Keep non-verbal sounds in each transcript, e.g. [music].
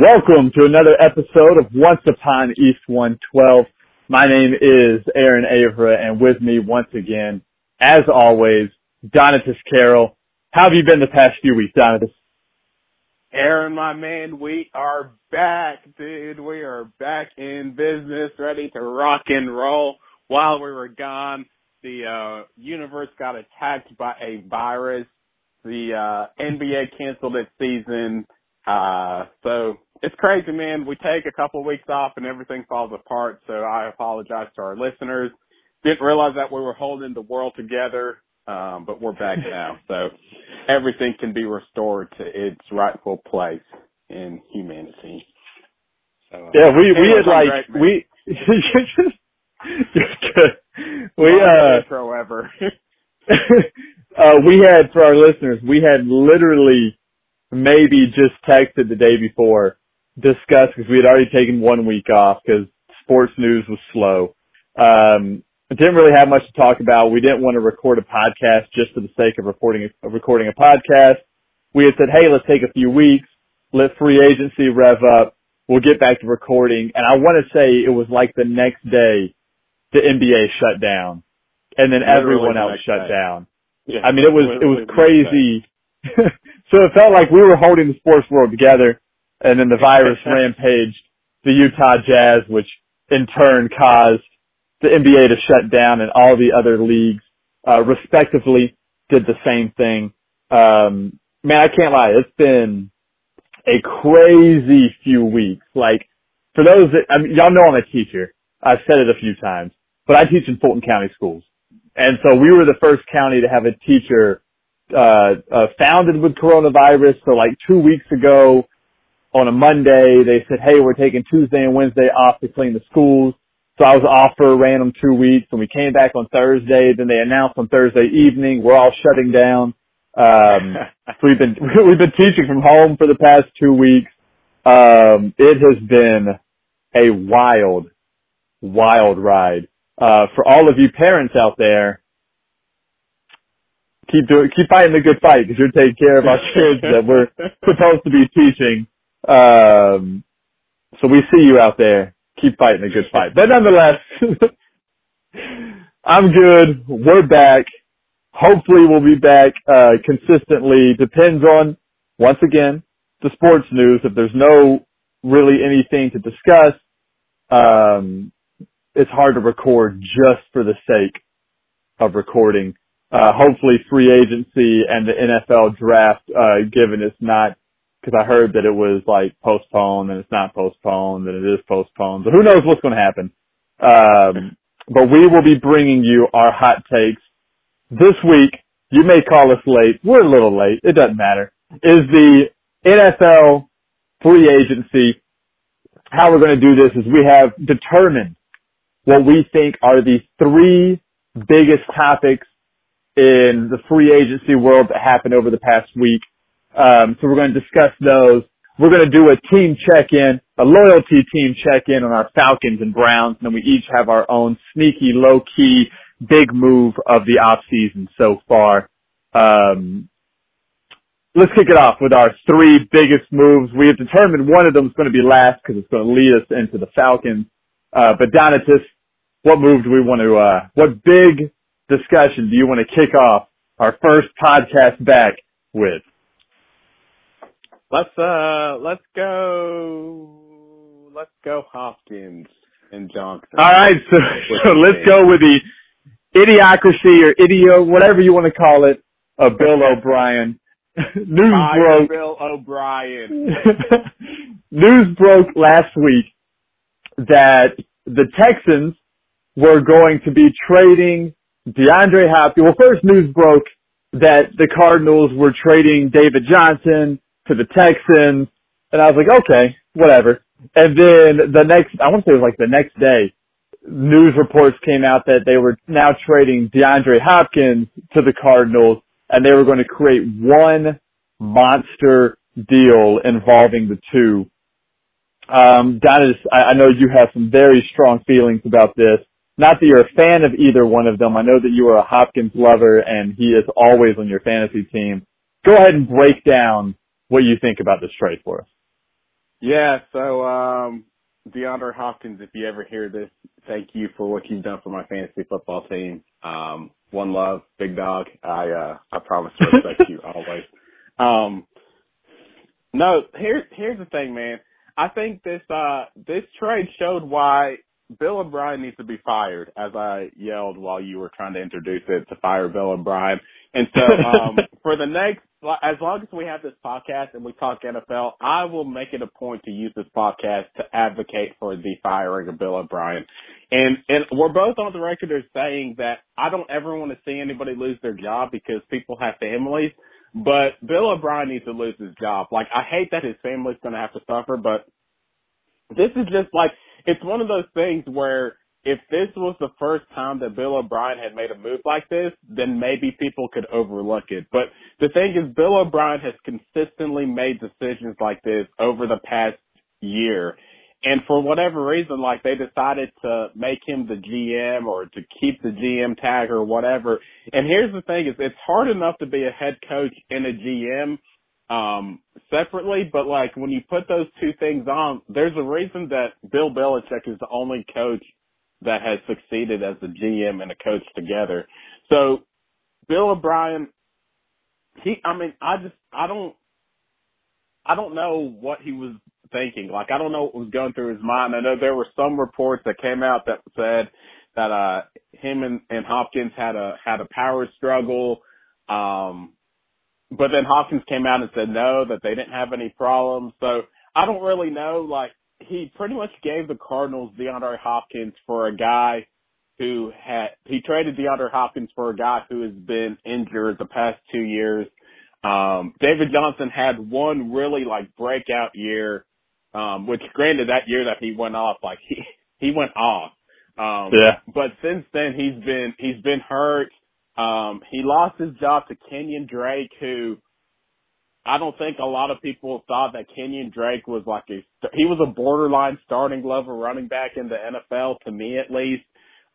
Welcome to another episode of Once Upon East 112. My name is Aaron Avra and with me once again, as always, Donatus Carroll. How have you been the past few weeks, Donatus? Aaron, my man, we are back, dude. We are back in business, ready to rock and roll. While we were gone, the uh, universe got attacked by a virus. The uh, NBA canceled its season uh, so it's crazy, man. We take a couple of weeks off and everything falls apart. So I apologize to our listeners. Didn't realize that we were holding the world together. Um, but we're back [laughs] now. So everything can be restored to its rightful place in humanity. So, uh, yeah, we, we had like, great, we. [laughs] We, uh, intro ever. [laughs] uh, we had, for our listeners, we had literally maybe just texted the day before, discussed because we had already taken one week off because sports news was slow. Um, didn't really have much to talk about. We didn't want to record a podcast just for the sake of recording a, of recording a podcast. We had said, hey, let's take a few weeks, let free agency rev up. We'll get back to recording. And I want to say it was like the next day the NBA shut down and then Literally everyone else shut day. down. Yeah, I mean, it was, it was crazy. [laughs] so it felt like we were holding the sports world together, and then the virus [laughs] rampaged the Utah Jazz, which in turn caused the NBA to shut down, and all the other leagues, uh, respectively, did the same thing. Um, man, I can't lie, it's been a crazy few weeks. Like, for those that, I mean, y'all know I'm a teacher. I've said it a few times, but I teach in Fulton County schools. And so we were the first county to have a teacher uh, uh, founded with coronavirus. So like two weeks ago on a Monday, they said, Hey, we're taking Tuesday and Wednesday off to clean the schools. So I was off for a random two weeks and we came back on Thursday. Then they announced on Thursday evening, we're all shutting down. Um, [laughs] so we've been, [laughs] we've been teaching from home for the past two weeks. Um, it has been a wild, wild ride. Uh, for all of you parents out there, keep doing, keep fighting the good fight because you're taking care of our [laughs] kids that we're supposed to be teaching. Um, so we see you out there. Keep fighting the good fight. But nonetheless, [laughs] I'm good. We're back. Hopefully we'll be back, uh, consistently. Depends on, once again, the sports news. If there's no really anything to discuss, um, it's hard to record just for the sake of recording uh, hopefully free agency and the NFL draft, uh, given it's not, cause I heard that it was like postponed and it's not postponed and it is postponed. So who knows what's going to happen. Um, but we will be bringing you our hot takes this week. You may call us late. We're a little late. It doesn't matter. Is the NFL free agency. How we're going to do this is we have determined what we think are the three biggest topics in the free agency world that happened over the past week. Um, so we're going to discuss those. We're going to do a team check-in, a loyalty team check-in on our Falcons and Browns, and then we each have our own sneaky, low-key, big move of the off-season so far. Um, let's kick it off with our three biggest moves. We have determined one of them is going to be last because it's going to lead us into the Falcons. Uh, but Donatus, what move do we want to, uh, what big discussion do you want to kick off our first podcast back with? Let's uh let's go let's go Hopkins and Johnson. All right, so, so let's go with the idiocracy or idio whatever you want to call it of Bill O'Brien. [laughs] News Hi, broke. Bill O'Brien. [laughs] News broke last week that the Texans were going to be trading DeAndre Hopkins. Well, first news broke that the Cardinals were trading David Johnson to the Texans, and I was like, okay, whatever. And then the next, I want to say it was like the next day, news reports came out that they were now trading DeAndre Hopkins to the Cardinals, and they were going to create one monster deal involving the two. Um, Dennis, I, I know you have some very strong feelings about this. Not that you're a fan of either one of them. I know that you are a Hopkins lover and he is always on your fantasy team. Go ahead and break down what you think about this trade for us. Yeah, so um DeAndre Hopkins, if you ever hear this, thank you for what you've done for my fantasy football team. Um, one love, big dog. I uh I promise to respect you [laughs] always. Um no, here's here's the thing, man. I think this uh this trade showed why Bill O'Brien needs to be fired, as I yelled while you were trying to introduce it to fire Bill O'Brien. And so, um, [laughs] for the next, as long as we have this podcast and we talk NFL, I will make it a point to use this podcast to advocate for the firing of Bill O'Brien. And, and we're both on the record as saying that I don't ever want to see anybody lose their job because people have families. But Bill O'Brien needs to lose his job. Like, I hate that his family's going to have to suffer, but this is just like, it's one of those things where if this was the first time that Bill O'Brien had made a move like this, then maybe people could overlook it. But the thing is, Bill O'Brien has consistently made decisions like this over the past year. And for whatever reason, like they decided to make him the GM or to keep the GM tag or whatever. And here's the thing is it's hard enough to be a head coach and a GM um, separately, but like when you put those two things on, there's a reason that Bill Belichick is the only coach that has succeeded as a GM and a coach together. So Bill O'Brien, he, I mean, I just, I don't, I don't know what he was thinking. Like, I don't know what was going through his mind. I know there were some reports that came out that said that, uh, him and, and Hopkins had a, had a power struggle. Um, but then Hopkins came out and said no, that they didn't have any problems. So I don't really know. Like he pretty much gave the Cardinals DeAndre Hopkins for a guy who had he traded DeAndre Hopkins for a guy who has been injured the past two years. Um, David Johnson had one really like breakout year, um, which granted that year that he went off, like he he went off. Um, yeah. But since then he's been he's been hurt. Um, he lost his job to Kenyan Drake, who I don't think a lot of people thought that Kenyan Drake was like a he was a borderline starting level running back in the NFL to me at least.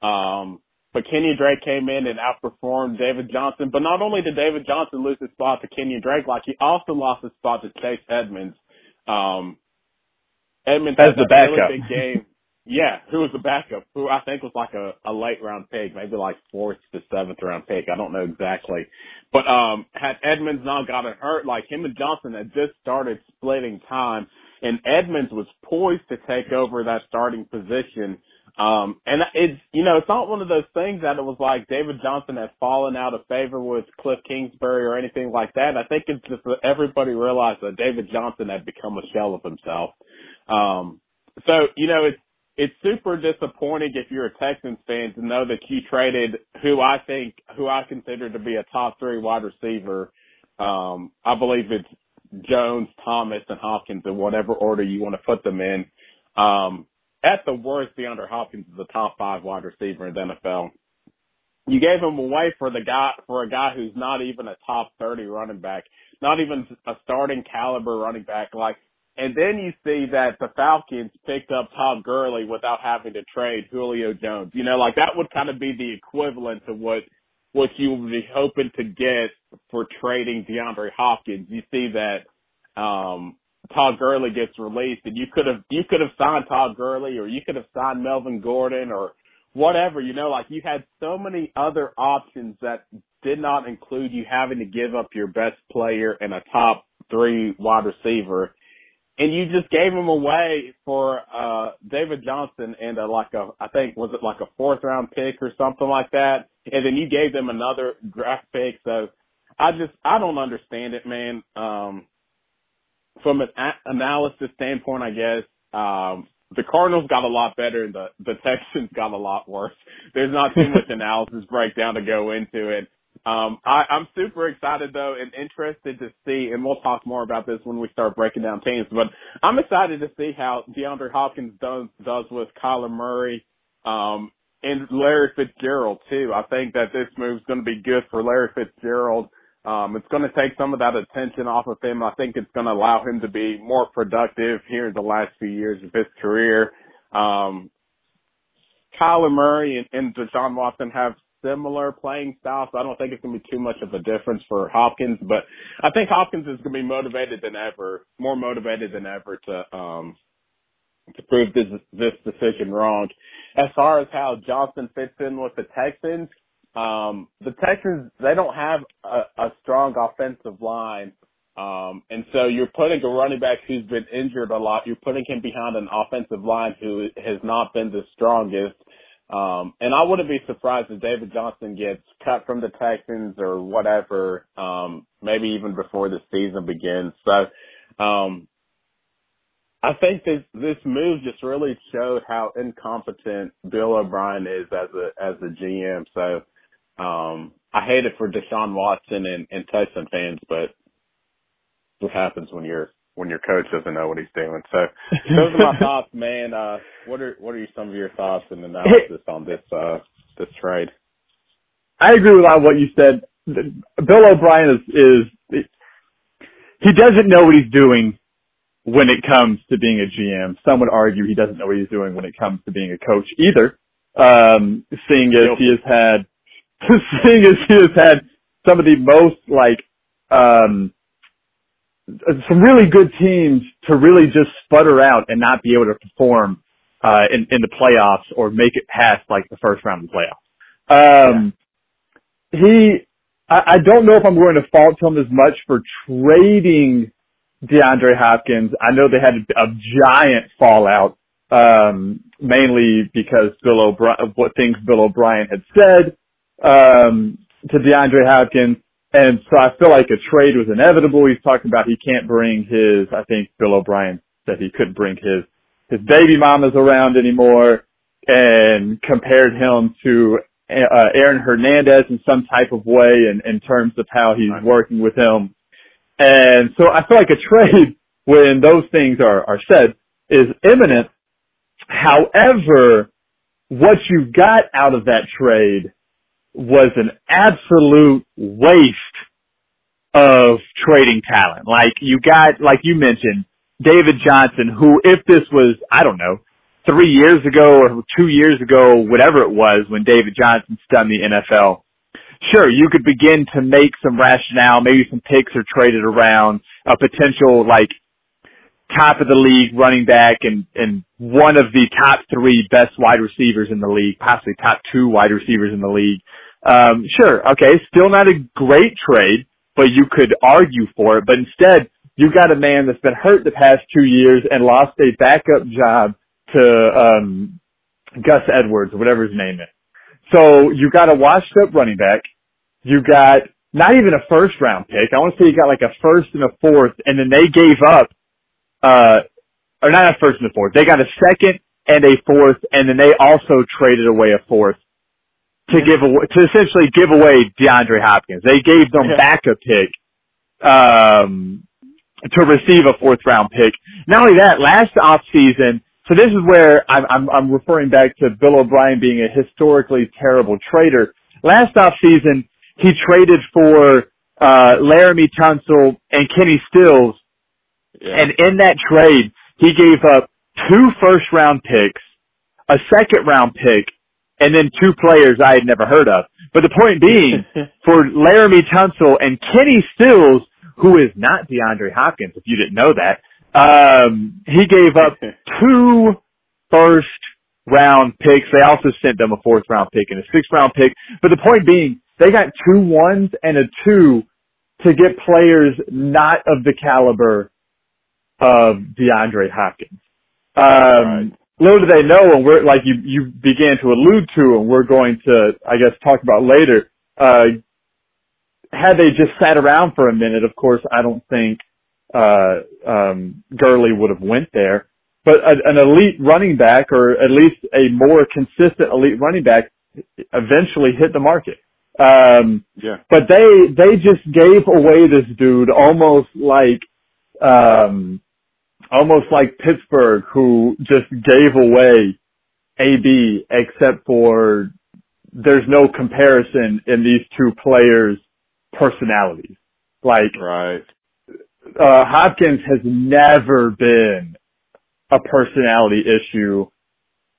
Um, but Kenyan Drake came in and outperformed David Johnson. But not only did David Johnson lose his spot to Kenyan Drake, like he also lost his spot to Chase Edmonds. Um, Edmonds As had the that really backup. big game. [laughs] Yeah, who was the backup? Who I think was like a, a late round pick, maybe like fourth to seventh round pick. I don't know exactly. But um had Edmonds not gotten hurt, like him and Johnson had just started splitting time and Edmonds was poised to take over that starting position. Um and it's you know, it's not one of those things that it was like David Johnson had fallen out of favor with Cliff Kingsbury or anything like that. I think it's just that everybody realized that David Johnson had become a shell of himself. Um so, you know, it's it's super disappointing if you're a Texans fan to know that you traded who I think who I consider to be a top three wide receiver. Um, I believe it's Jones, Thomas, and Hopkins in whatever order you want to put them in. Um, at the worst, DeAndre Hopkins is a top five wide receiver in the NFL. You gave him away for the guy for a guy who's not even a top thirty running back, not even a starting caliber running back. Like and then you see that the Falcons picked up Todd Gurley without having to trade Julio Jones. You know, like that would kind of be the equivalent to what what you would be hoping to get for trading DeAndre Hopkins. You see that um Todd Gurley gets released and you could have you could have signed Todd Gurley or you could have signed Melvin Gordon or whatever, you know, like you had so many other options that did not include you having to give up your best player and a top three wide receiver and you just gave him away for uh David Johnson and a, like a I think was it like a fourth round pick or something like that, and then you gave them another draft pick. So I just I don't understand it, man. Um, from an a- analysis standpoint, I guess um, the Cardinals got a lot better, and the the [laughs] Texans got a lot worse. There's not too much [laughs] analysis breakdown to go into it. Um, I, I'm super excited though and interested to see, and we'll talk more about this when we start breaking down teams, but I'm excited to see how DeAndre Hopkins does, does with Kyler Murray, um, and Larry Fitzgerald too. I think that this move is going to be good for Larry Fitzgerald. Um, it's going to take some of that attention off of him. I think it's going to allow him to be more productive here in the last few years of his career. Um, Kyler Murray and, and Deshaun Watson have similar playing style, so I don't think it's gonna be too much of a difference for Hopkins. But I think Hopkins is gonna be motivated than ever, more motivated than ever to um to prove this this decision wrong. As far as how Johnson fits in with the Texans, um, the Texans they don't have a, a strong offensive line. Um, and so you're putting a running back who's been injured a lot. You're putting him behind an offensive line who has not been the strongest. Um, and I wouldn't be surprised if David Johnson gets cut from the Texans or whatever, um, maybe even before the season begins. So, um, I think this this move just really showed how incompetent Bill O'Brien is as a as a GM. So um I hate it for Deshaun Watson and, and Texans fans, but what happens when your when your coach doesn't know what he's doing. So [laughs] those are my thoughts, man. Uh what are what are some of your thoughts and analysis on this uh this trade? I agree with all what you said. Bill O'Brien is is he doesn't know what he's doing when it comes to being a GM. Some would argue he doesn't know what he's doing when it comes to being a coach either. Um, seeing as he has had, [laughs] seeing as he has had some of the most like, um, some really good teams to really just sputter out and not be able to perform, uh, in, in the playoffs or make it past like the first round of the playoffs. Um, yeah. he, I, I don't know if I'm going to fault him as much for trading DeAndre Hopkins. I know they had a, a giant fallout, um, mainly because Bill O'Brien, of what things Bill O'Brien had said, um, to DeAndre Hopkins. And so I feel like a trade was inevitable. He's talking about he can't bring his, I think Bill O'Brien said he couldn't bring his, his baby mamas around anymore and compared him to uh, Aaron Hernandez in some type of way in, in terms of how he's working with him and so I feel like a trade [laughs] when those things are, are said is imminent. However, what you got out of that trade was an absolute waste of trading talent. Like you got, like you mentioned, David Johnson, who if this was, I don't know, three years ago or two years ago, whatever it was when David Johnson stunned the NFL, sure, you could begin to make some rationale, maybe some picks are traded around, a potential like top of the league running back and, and one of the top three best wide receivers in the league, possibly top two wide receivers in the league. Um, sure, okay, still not a great trade, but you could argue for it. But instead, you got a man that's been hurt the past two years and lost a backup job to um, Gus Edwards, or whatever his name is. So you got a washed up running back. You got not even a first round pick. I want to say you got like a first and a fourth, and then they gave up, uh, or not a first and a fourth. They got a second and a fourth, and then they also traded away a fourth to give away, to essentially give away DeAndre Hopkins. They gave them yeah. back a pick, um, to receive a fourth round pick. Not only that, last off season, so this is where I'm, I'm, I'm referring back to Bill O'Brien being a historically terrible trader. Last off season, he traded for uh, Laremy Tunsil and Kenny Stills, yeah. and in that trade, he gave up two first round picks, a second round pick, and then two players I had never heard of. But the point being, [laughs] for Laremy Tunsil and Kenny Stills, who is not DeAndre Hopkins, if you didn't know that, um, he gave up [laughs] two first round picks. They also sent them a fourth round pick and a sixth round pick. But the point being, they got two ones and a two to get players not of the caliber of DeAndre Hopkins. Um. Little do they know, and we're like you you began to allude to, and we're going to I guess talk about later. Uh, had they just sat around for a minute, of course, I don't think uh, um, Gurley would have went there. But a, an elite running back, or at least a more consistent elite running back, eventually hit the market. Um, yeah. But they they just gave away this dude almost like um, almost like Pittsburgh, who just gave away AB, except for there's no comparison in these two players' personalities. Like right uh, Hopkins has never been a personality issue.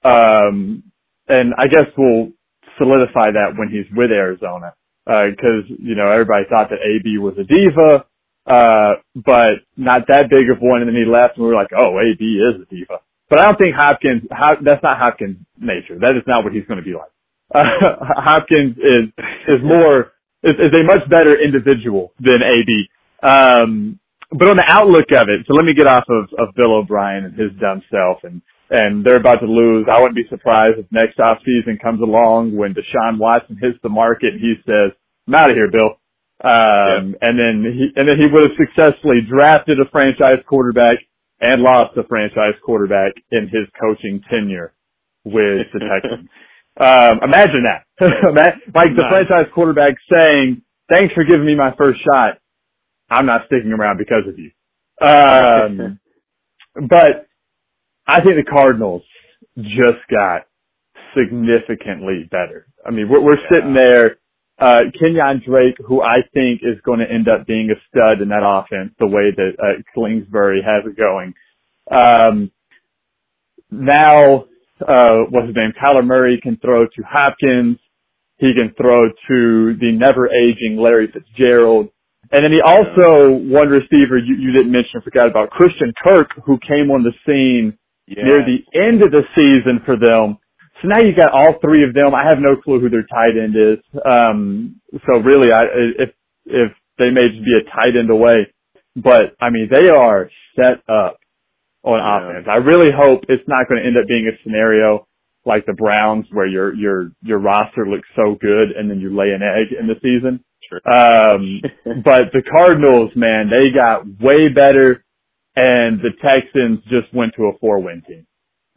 Um, and I guess we'll solidify that when he's with Arizona. Uh, cause, you know, everybody thought that AB was a diva, uh, but not that big of one. And then he left and we were like, oh, AB is a diva. But I don't think Hopkins, Hop, that's not Hopkins' nature. That is not what he's going to be like. Uh, [laughs] Hopkins is, is more, is, is a much better individual than AB. Um, but on the outlook of it, so let me get off of, of Bill O'Brien and his dumb self and, and they're about to lose. I wouldn't be surprised if next off season comes along when Deshaun Watson hits the market and he says, I'm out of here, Bill. Um, yeah. and then he, and then he would have successfully drafted a franchise quarterback and lost a franchise quarterback in his coaching tenure with the [laughs] Texans. um, imagine that. [laughs] like the franchise quarterback saying, thanks for giving me my first shot. I'm not sticking around because of you. Um, [laughs] but I think the Cardinals just got significantly better. I mean, we're, we're sitting there, uh, Kenyan Drake, who I think is going to end up being a stud in that offense, the way that, uh, Kingsbury has it going. Um, now, uh, what's his name? Kyler Murray can throw to Hopkins. He can throw to the never aging Larry Fitzgerald. And then he also, one receiver you, you didn't mention, forgot about Christian Kirk, who came on the scene yes. near the end of the season for them. So now you got all three of them. I have no clue who their tight end is. Um, so really, I, if, if they may just be a tight end away, but I mean, they are set up on yeah. offense. I really hope it's not going to end up being a scenario like the Browns where your, your, your roster looks so good and then you lay an egg in the season. Um, [laughs] but the Cardinals, man, they got way better and the Texans just went to a four win team.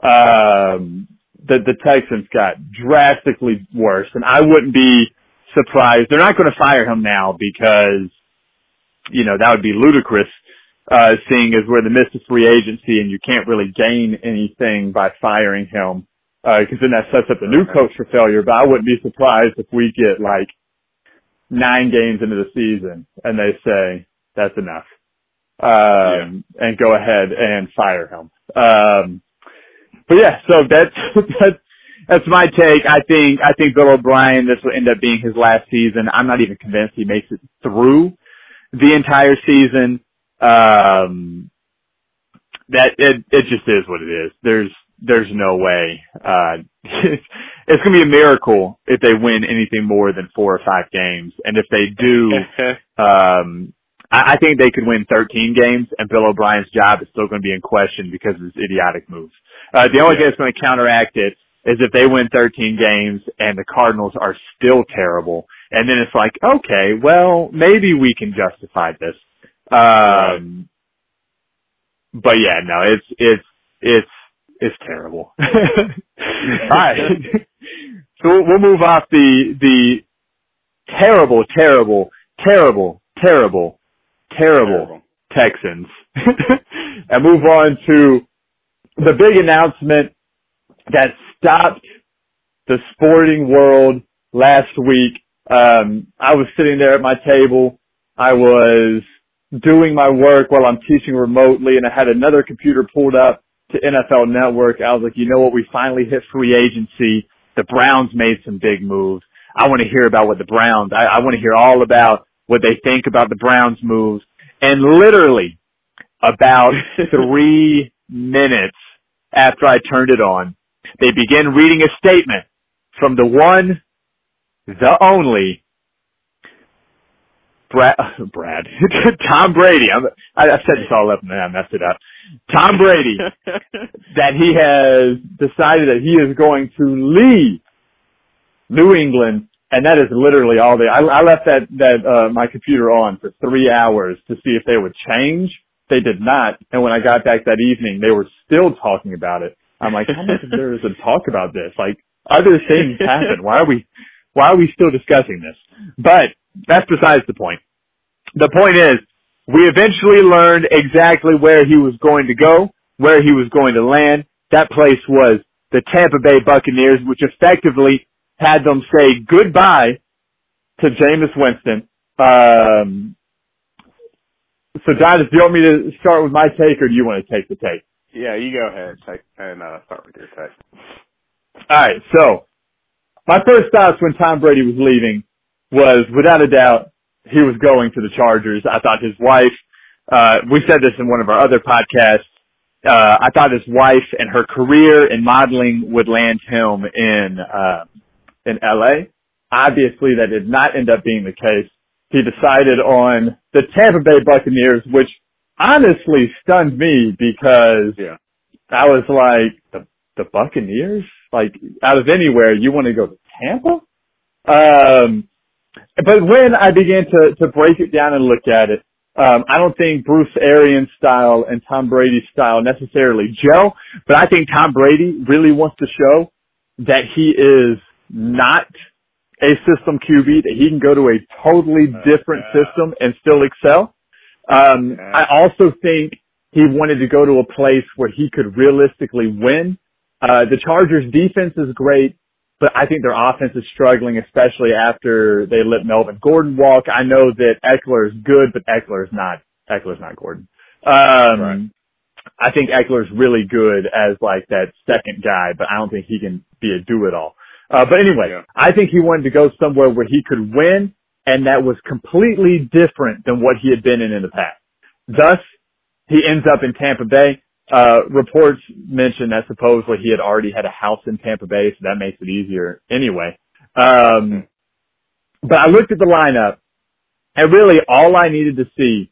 Um, the, the Texans got drastically worse and I wouldn't be surprised. They're not going to fire him now because, you know, that would be ludicrous, uh, seeing as we're in the midst of free agency and you can't really gain anything by firing him. Uh, cause then that sets up the new coach for failure, but I wouldn't be surprised if we get like nine games into the season and they say that's enough, um, yeah. and go ahead and fire him. Um, but yeah, so that's, [laughs] that's, that's my take. I think, I think Bill O'Brien, this will end up being his last season. I'm not even convinced he makes it through the entire season. Um, that it, it just is what it is. There's, there's no way. Uh, [laughs] it's going to be a miracle if they win anything more than four or five games. And if they do, [laughs] um, I, I think they could win 13 games and Bill O'Brien's job is still going to be in question because of his idiotic moves. Uh, the only thing that's going to counteract it is if they win 13 games and the Cardinals are still terrible. And then it's like, okay, well, maybe we can justify this. Um, but yeah, no, it's, it's, it's, it's terrible. [laughs] All right. [laughs] so we'll move off the the terrible, terrible, terrible, terrible, terrible, Texans [laughs] and move on to the big announcement that stopped the sporting world last week. Um, I was sitting there at my table. I was doing my work while I'm teaching remotely and I had another computer pulled up to NFL Network. I was like, you know what? We finally hit free agency. The Browns made some big moves. I want to hear about what the Browns, I, I want to hear all about what they think about the Browns moves. And literally about [laughs] three minutes after I turned it on, they begin reading a statement from the one, the only [laughs] Brad, Brad, [laughs] Tom Brady. I'm, I, I've said this all up and I messed it up. Tom Brady, that he has decided that he is going to leave New England, and that is literally all they. I, I left that that uh, my computer on for three hours to see if they would change. They did not, and when I got back that evening, they were still talking about it. I'm like, how much there is to talk about this? Like, other things happen. Why are we? Why are we still discussing this? But that's besides the point. The point is, we eventually learned exactly where he was going to go, where he was going to land. That place was the Tampa Bay Buccaneers, which effectively had them say goodbye to Jameis Winston. Um, so, Don, do you want me to start with my take, or do you want to take the take? Yeah, you go ahead take, and uh, start with your take. All right. So, my first thoughts when Tom Brady was leaving was without a doubt he was going to the Chargers. I thought his wife, uh, we said this in one of our other podcasts, uh, I thought his wife and her career in modeling would land him in, uh, in LA. Obviously that did not end up being the case. He decided on the Tampa Bay Buccaneers, which honestly stunned me because Yeah. I was like, the, the Buccaneers? Like, out of anywhere, you want to go to Tampa? Um, but when I began to, to break it down and look at it, um, I don't think Bruce Arians' style and Tom Brady's style necessarily gel, but I think Tom Brady really wants to show that he is not a system QB, that he can go to a totally different yeah. system and still excel. Um, Yeah. I also think he wanted to go to a place where he could realistically win. Uh, the Chargers defense is great, but I think their offense is struggling, especially after they let Melvin Gordon walk. I know that Ekeler is good, but Ekeler is not, Ekeler is not Gordon. Um, Right. I think Ekeler's really good as like that second guy, but I don't think he can be a do-it-all. Uh, but anyway, Yeah. I think he wanted to go somewhere where he could win, and that was completely different than what he had been in in the past. Thus, he ends up in Tampa Bay. Uh, reports mention that supposedly he had already had a house in Tampa Bay, so that makes it easier anyway. Um, but I looked at the lineup, and really all I needed to see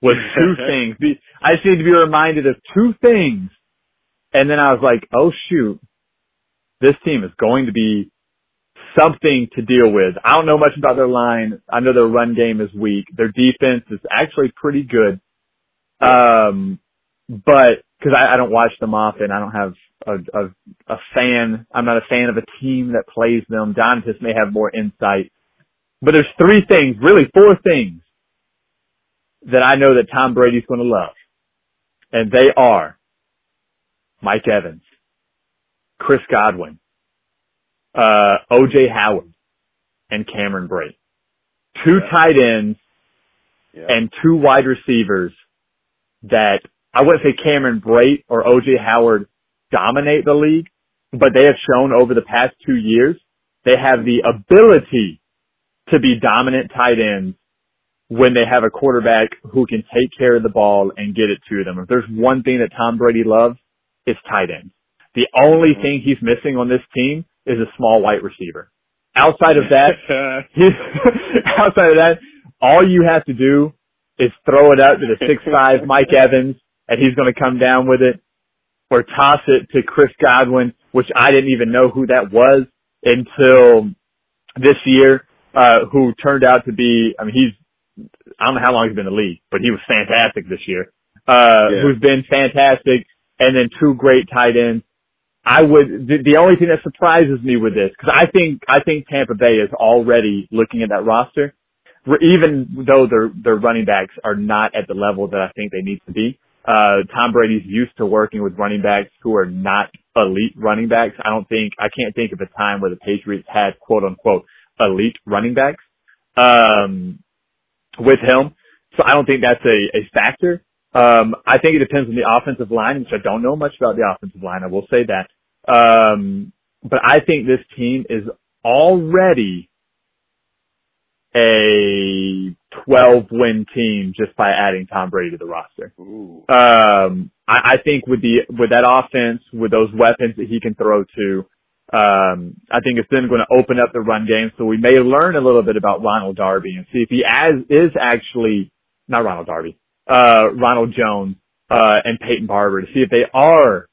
was two [laughs] things. I just needed to be reminded of two things, and then I was like, oh shoot, this team is going to be something to deal with. I don't know much about their line. I know their run game is weak. Their defense is actually pretty good. Um, but cause I, I don't watch them often. I don't have a, a, a fan. I'm not a fan of a team that plays them. Donatus may have more insight, but there's three things, really four things that I know that Tom Brady's going to love. And they are Mike Evans, Chris Godwin, uh, OJ Howard, and Cameron Brate. Two Yeah. tight ends Yeah. and two wide receivers that I wouldn't say Cameron Brate or OJ Howard dominate the league, but they have shown over the past two years they have the ability to be dominant tight ends when they have a quarterback who can take care of the ball and get it to them. If there's one thing that Tom Brady loves, it's tight ends. The only thing he's missing on this team is a small white receiver. Outside of that, [laughs] [laughs] outside of that, all you have to do is throw it out to the six five [laughs] Mike Evans, and he's going to come down with it, or toss it to Chris Godwin, which I didn't even know who that was until this year, uh, who turned out to be. I mean, he's I don't know how long he's been in the league, but he was fantastic this year. Uh, Yeah. who's been fantastic, and then two great tight ends. I would the, the only thing that surprises me with this because I think I think Tampa Bay is already looking at that roster, even though their their running backs are not at the level that I think they need to be. Uh, Tom Brady's used to working with running backs who are not elite running backs. I don't think I can't think of a time where the Patriots had quote unquote elite running backs um, with him. So I don't think that's a, a factor. Um, I think it depends on the offensive line, which I don't know much about the offensive line. I will say that. Um, but I think this team is already a 12 win team just by adding Tom Brady to the roster. Um, I, I think with the, with that offense, with those weapons that he can throw to, um, I think it's then going to open up the run game. So we may learn a little bit about Ronald Darby and see if he as, is actually, not Ronald Darby, uh, Ronald Jones, uh, and Peyton Barber to see if they are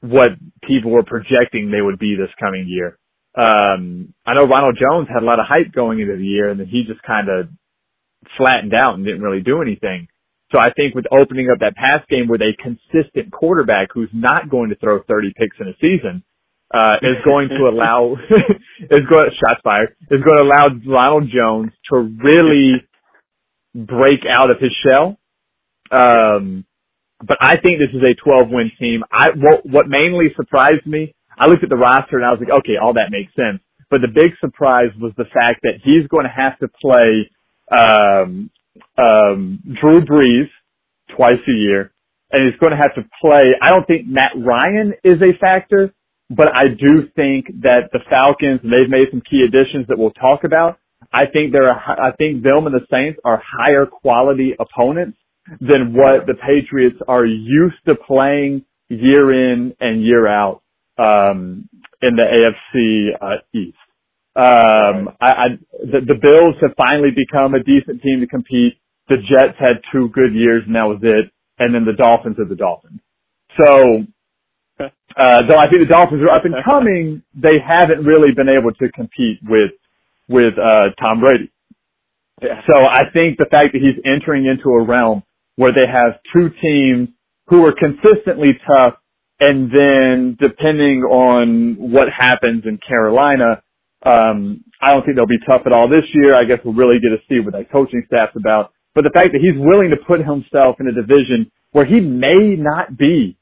what people were projecting they would be this coming year. Um, I know Ronald Jones had a lot of hype going into the year and then he just kind of flattened out and didn't really do anything. So I think with opening up that pass game with a consistent quarterback who's not going to throw 30 picks in a season, uh, is going to allow, [laughs] is going, shots fired, is going to allow Ronald Jones to really break out of his shell. Um, but I think this is a 12 win team. I, what, what mainly surprised me, I looked at the roster and I was like, okay, all that makes sense. But the big surprise was the fact that he's going to have to play, um, um, Drew Brees twice a year and he's going to have to play. I don't think Matt Ryan is a factor, but I do think that the Falcons, and they've made some key additions that we'll talk about. I think they're, I think them and the Saints are higher quality opponents than what the Patriots are used to playing year in and year out, um, in the AFC, uh, East. Um, I, I, the, the Bills have finally become a decent team to compete. The Jets had two good years and that was it. And then the Dolphins are the Dolphins. So, uh, though I think the Dolphins are up and [laughs] coming, they haven't really been able to compete with, with, uh, Tom Brady. So I think the fact that he's entering into a realm where they have two teams who are consistently tough and then depending on what happens in Carolina, um, I don't think they'll be tough at all this year. I guess we'll really get to see what that coaching staff's about. But the fact that he's willing to put himself in a division where he may not be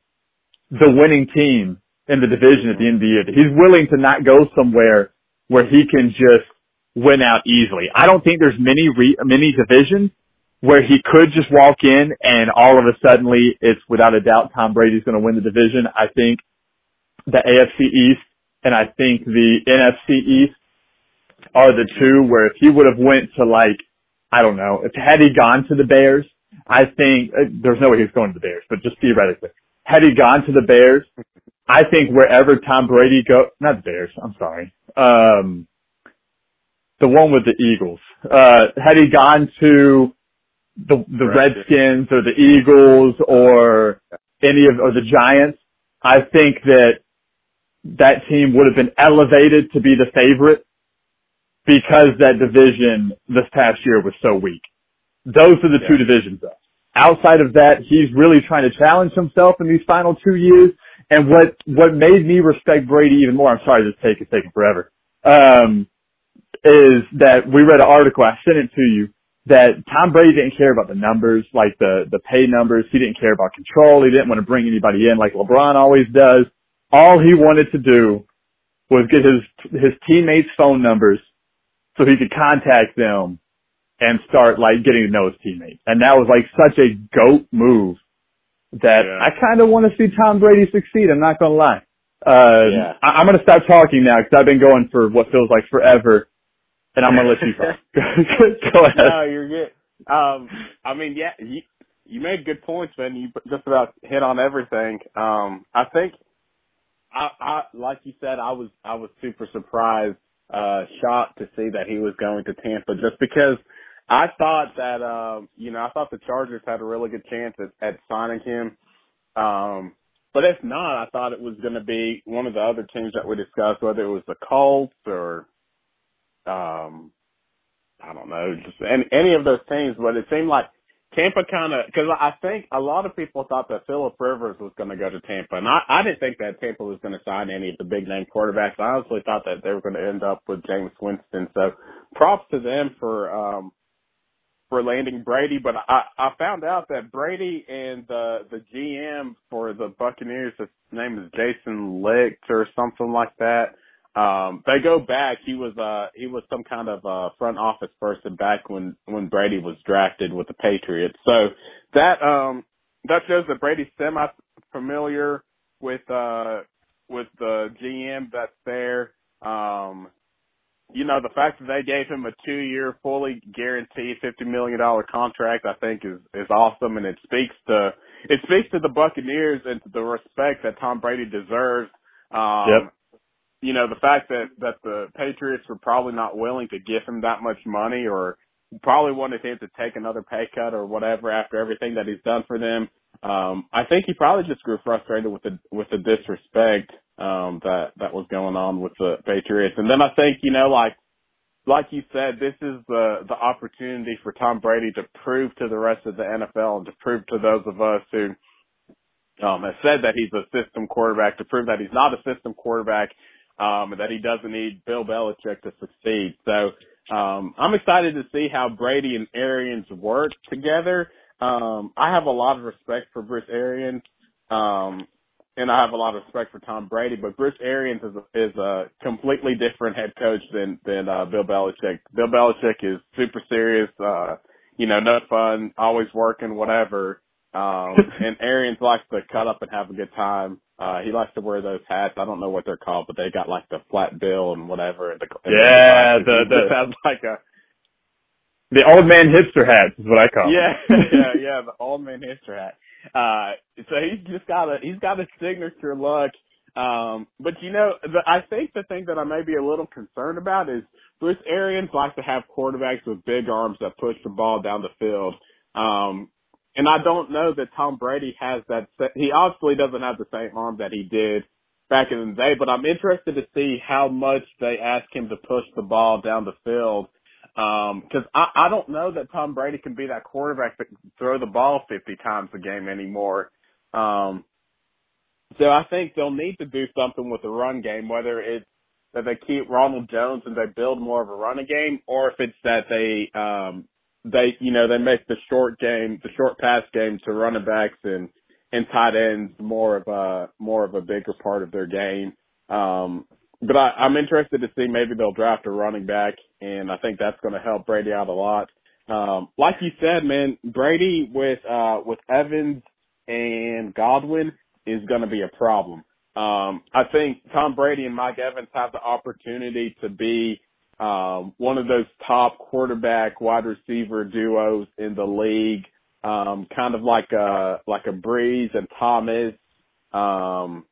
the winning team in the division at the end of the year, he's willing to not go somewhere where he can just win out easily. I don't think there's many re- many divisions where he could just walk in and all of a suddenly it's without a doubt Tom Brady's going to win the division. I think the AFC East and I think the NFC East are the two where if he would have went to like, I don't know, if had he gone to the Bears, I think uh, there's no way he's going to the Bears, but just theoretically, had he gone to the Bears, I think wherever Tom Brady go, not the Bears, I'm sorry, um, the one with the Eagles, uh, had he gone to the the Redskins or the Eagles or any of or the Giants, I think that that team would have been elevated to be the favorite because that division this past year was so weak. Those are the yeah. two divisions though. Outside of that, he's really trying to challenge himself in these final two years. And what, what made me respect Brady even more, I'm sorry this take is taking forever, um, is that we read an article, I sent it to you, that Tom Brady didn't care about the numbers, like the, the pay numbers. He didn't care about control. He didn't want to bring anybody in like LeBron always does. All he wanted to do was get his, his teammates phone numbers so he could contact them and start like getting to know his teammates. And that was like such a goat move that yeah. I kind of want to see Tom Brady succeed. I'm not going to lie. Uh, yeah. I, going to stop talking now because I've been going for what feels like forever and I'm gonna let you. [laughs] [laughs] Go ahead. No, you're good. Um, I mean, yeah, you, you made good points, man. You just about hit on everything. Um, I think, I, I, like you said, I was, I was super surprised, uh, shocked to see that he was going to Tampa just because I thought that, um, you know, I thought the Chargers had a really good chance at, at signing him. Um, but if not, I thought it was going to be one of the other teams that we discussed, whether it was the Colts or um, I don't know, just any, any of those teams, but it seemed like Tampa kind of, cause I think a lot of people thought that Philip Rivers was going to go to Tampa and I, I didn't think that Tampa was going to sign any of the big name quarterbacks. I honestly thought that they were going to end up with Jameis Winston. So props to them for, um, for landing Brady, but I, I found out that Brady and the the GM for the Buccaneers, his name is Jason Licht or something like that. Um, they go back. He was uh he was some kind of uh front office person back when when Brady was drafted with the Patriots. So that um that shows that Brady's semi familiar with uh with the GM that's there. Um you know, the fact that they gave him a two year fully guaranteed fifty million dollar contract I think is is awesome and it speaks to it speaks to the Buccaneers and to the respect that Tom Brady deserves. Um yep you know, the fact that, that the Patriots were probably not willing to give him that much money or probably wanted him to take another pay cut or whatever after everything that he's done for them. Um, I think he probably just grew frustrated with the, with the disrespect, um, that, that was going on with the Patriots. And then I think, you know, like, like you said, this is the, the opportunity for Tom Brady to prove to the rest of the NFL and to prove to those of us who, um, have said that he's a system quarterback to prove that he's not a system quarterback um, that he doesn't need Bill Belichick to succeed. So um, I'm excited to see how Brady and Arians work together. Um, I have a lot of respect for Bruce Arians, um, and I have a lot of respect for Tom Brady. But Bruce Arians is a, is a completely different head coach than than uh, Bill Belichick. Bill Belichick is super serious, uh, you know, no fun, always working, whatever. Um, and Arians likes to cut up and have a good time. Uh, he likes to wear those hats. I don't know what they're called, but they got like the flat bill and whatever. And the, and Yeah, the, the- the- has like a The old man hipster hats is what I call yeah, them. [laughs] yeah, [laughs] yeah, the old man hipster hat. Uh, so he's just got a, he's got a signature look. Um, but you know, the, I think the thing that I may be a little concerned about is Bruce Arians likes to have quarterbacks with big arms that push the ball down the field. Um, and I don't know that Tom Brady has that. He obviously doesn't have the same arm that he did back in the day, but I'm interested to see how much they ask him to push the ball down the field. Um, cause I, I don't know that Tom Brady can be that quarterback that can throw the ball 50 times a game anymore. Um, so I think they'll need to do something with the run game, whether it's that they keep Ronald Jones and they build more of a running game, or if it's that they, um, they, you know, they make the short game, the short pass game to running backs and, and tight ends more of a, more of a bigger part of their game. Um, but I, I'm interested to see maybe they'll draft a running back, and I think that's going to help Brady out a lot. Um, like you said, man, Brady with uh, with Evans and Godwin is going to be a problem. Um, I think Tom Brady and Mike Evans have the opportunity to be um, one of those top quarterback wide receiver duos in the league, um, kind of like a like a Brees and Thomas. Um,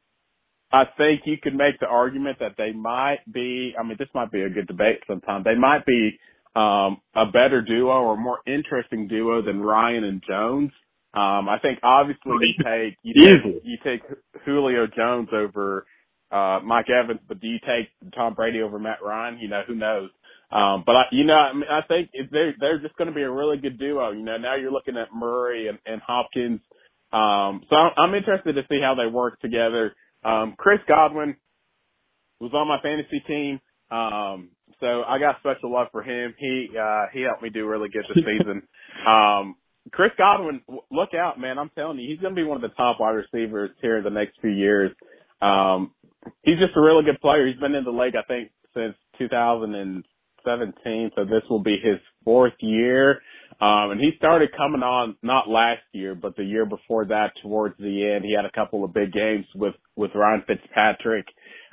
I think you could make the argument that they might be. I mean, this might be a good debate sometime. They might be um, a better duo or more interesting duo than Ryan and Jones. Um, I think obviously you take you [laughs] take, you take Julio Jones over uh, Mike Evans, but do you take Tom Brady over Matt Ryan? You know, who knows? Um, but I, you know, I, mean, I think if they're they're just going to be a really good duo. You know, now you're looking at Murray and, and Hopkins. Um, so I'm, I'm interested to see how they work together. Um, Chris Godwin was on my fantasy team. Um, so I got special love for him. He, uh, he helped me do really good this season. [laughs] Um, Chris Godwin, look out, man. I'm telling you, he's going to be one of the top wide receivers here in the next few years. Um, he's just a really good player. He's been in the league, I think, since 2017. So this will be his fourth year. Um, and he started coming on not last year, but the year before that towards the end. He had a couple of big games with, with Ryan Fitzpatrick.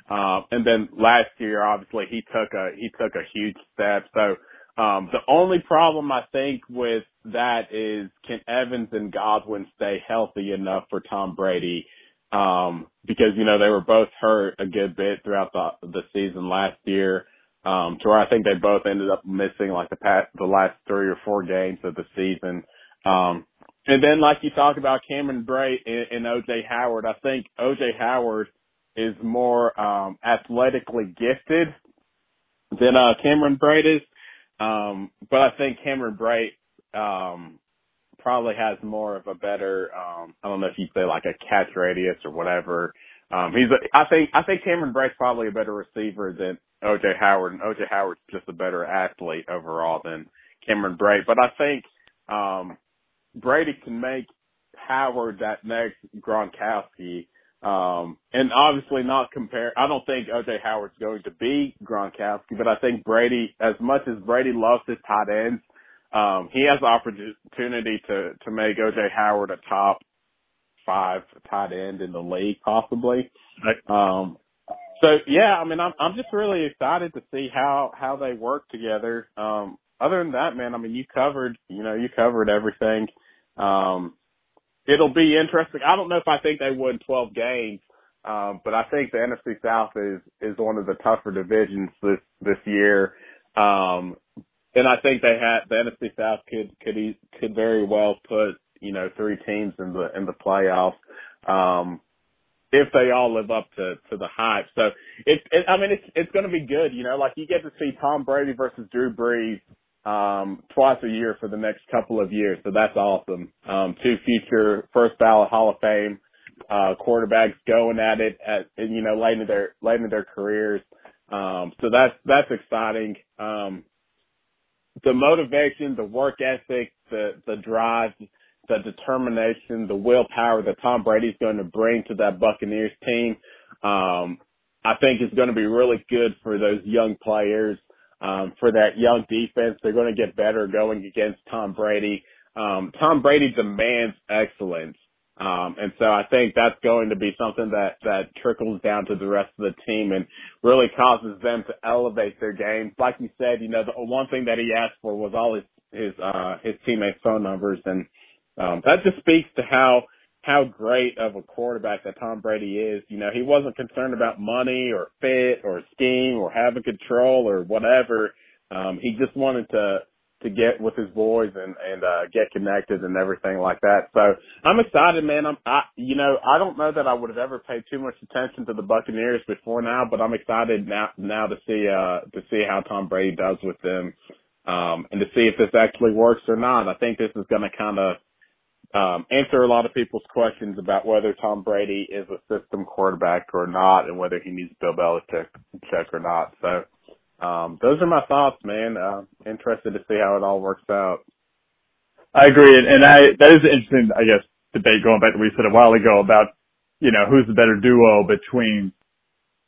Um, and then last year, obviously he took a, he took a huge step. So, um, the only problem I think with that is can Evans and Godwin stay healthy enough for Tom Brady? Um, because, you know, they were both hurt a good bit throughout the, the season last year um, to where I think they both ended up missing like the past, the last three or four games of the season. Um, and then like you talk about Cameron Brate and, and OJ Howard, I think OJ Howard is more, um, athletically gifted than, uh, Cameron Brate is. Um, but I think Cameron Brate, um, probably has more of a better, um, I don't know if you'd say like a catch radius or whatever. Um, he's, a, I think, I think Cameron Brate's probably a better receiver than OJ Howard, and OJ Howard's just a better athlete overall than Cameron Brate. But I think, um, Brady can make Howard that next Gronkowski. Um, and obviously not compare, I don't think OJ Howard's going to be Gronkowski, but I think Brady, as much as Brady loves his tight ends, um, he has the opportunity to, to make OJ Howard a top five tight end in the league, possibly. Um, so yeah, I mean, I'm, I'm just really excited to see how, how they work together. Um, other than that, man, I mean, you covered, you know, you covered everything. Um, it'll be interesting. I don't know if I think they win 12 games. Um, but I think the NFC South is, is one of the tougher divisions this, this year. Um, and I think they had the NFC South could could could very well put you know three teams in the in the playoffs um, if they all live up to to the hype. So it, it I mean it's it's going to be good. You know, like you get to see Tom Brady versus Drew Brees um, twice a year for the next couple of years. So that's awesome. Um, two future first ballot Hall of Fame uh, quarterbacks going at it at you know late in their late in their careers. Um, so that's that's exciting. Um, the motivation, the work ethic, the the drive, the determination, the willpower that Tom Brady's going to bring to that Buccaneers team, um, I think is going to be really good for those young players, um, for that young defense. They're going to get better going against Tom Brady. um, Tom Brady demands excellence. Um, and so I think that's going to be something that, that trickles down to the rest of the team and really causes them to elevate their game. Like you said, you know, the one thing that he asked for was all his, his, uh, his teammates' phone numbers. And, um, that just speaks to how, how great of a quarterback that Tom Brady is. You know, he wasn't concerned about money or fit or scheme or having control or whatever. Um, he just wanted to, to get with his boys and and uh get connected and everything like that. So I'm excited, man. I'm I you know I don't know that I would have ever paid too much attention to the Buccaneers before now, but I'm excited now now to see uh to see how Tom Brady does with them, um and to see if this actually works or not. I think this is going to kind of um, answer a lot of people's questions about whether Tom Brady is a system quarterback or not, and whether he needs Bill Belichick or not. So um, those are my thoughts, man. Uh, interested to see how it all works out. I agree, and I that is an interesting, I guess, debate going back to what we said a while ago about you know who's the better duo between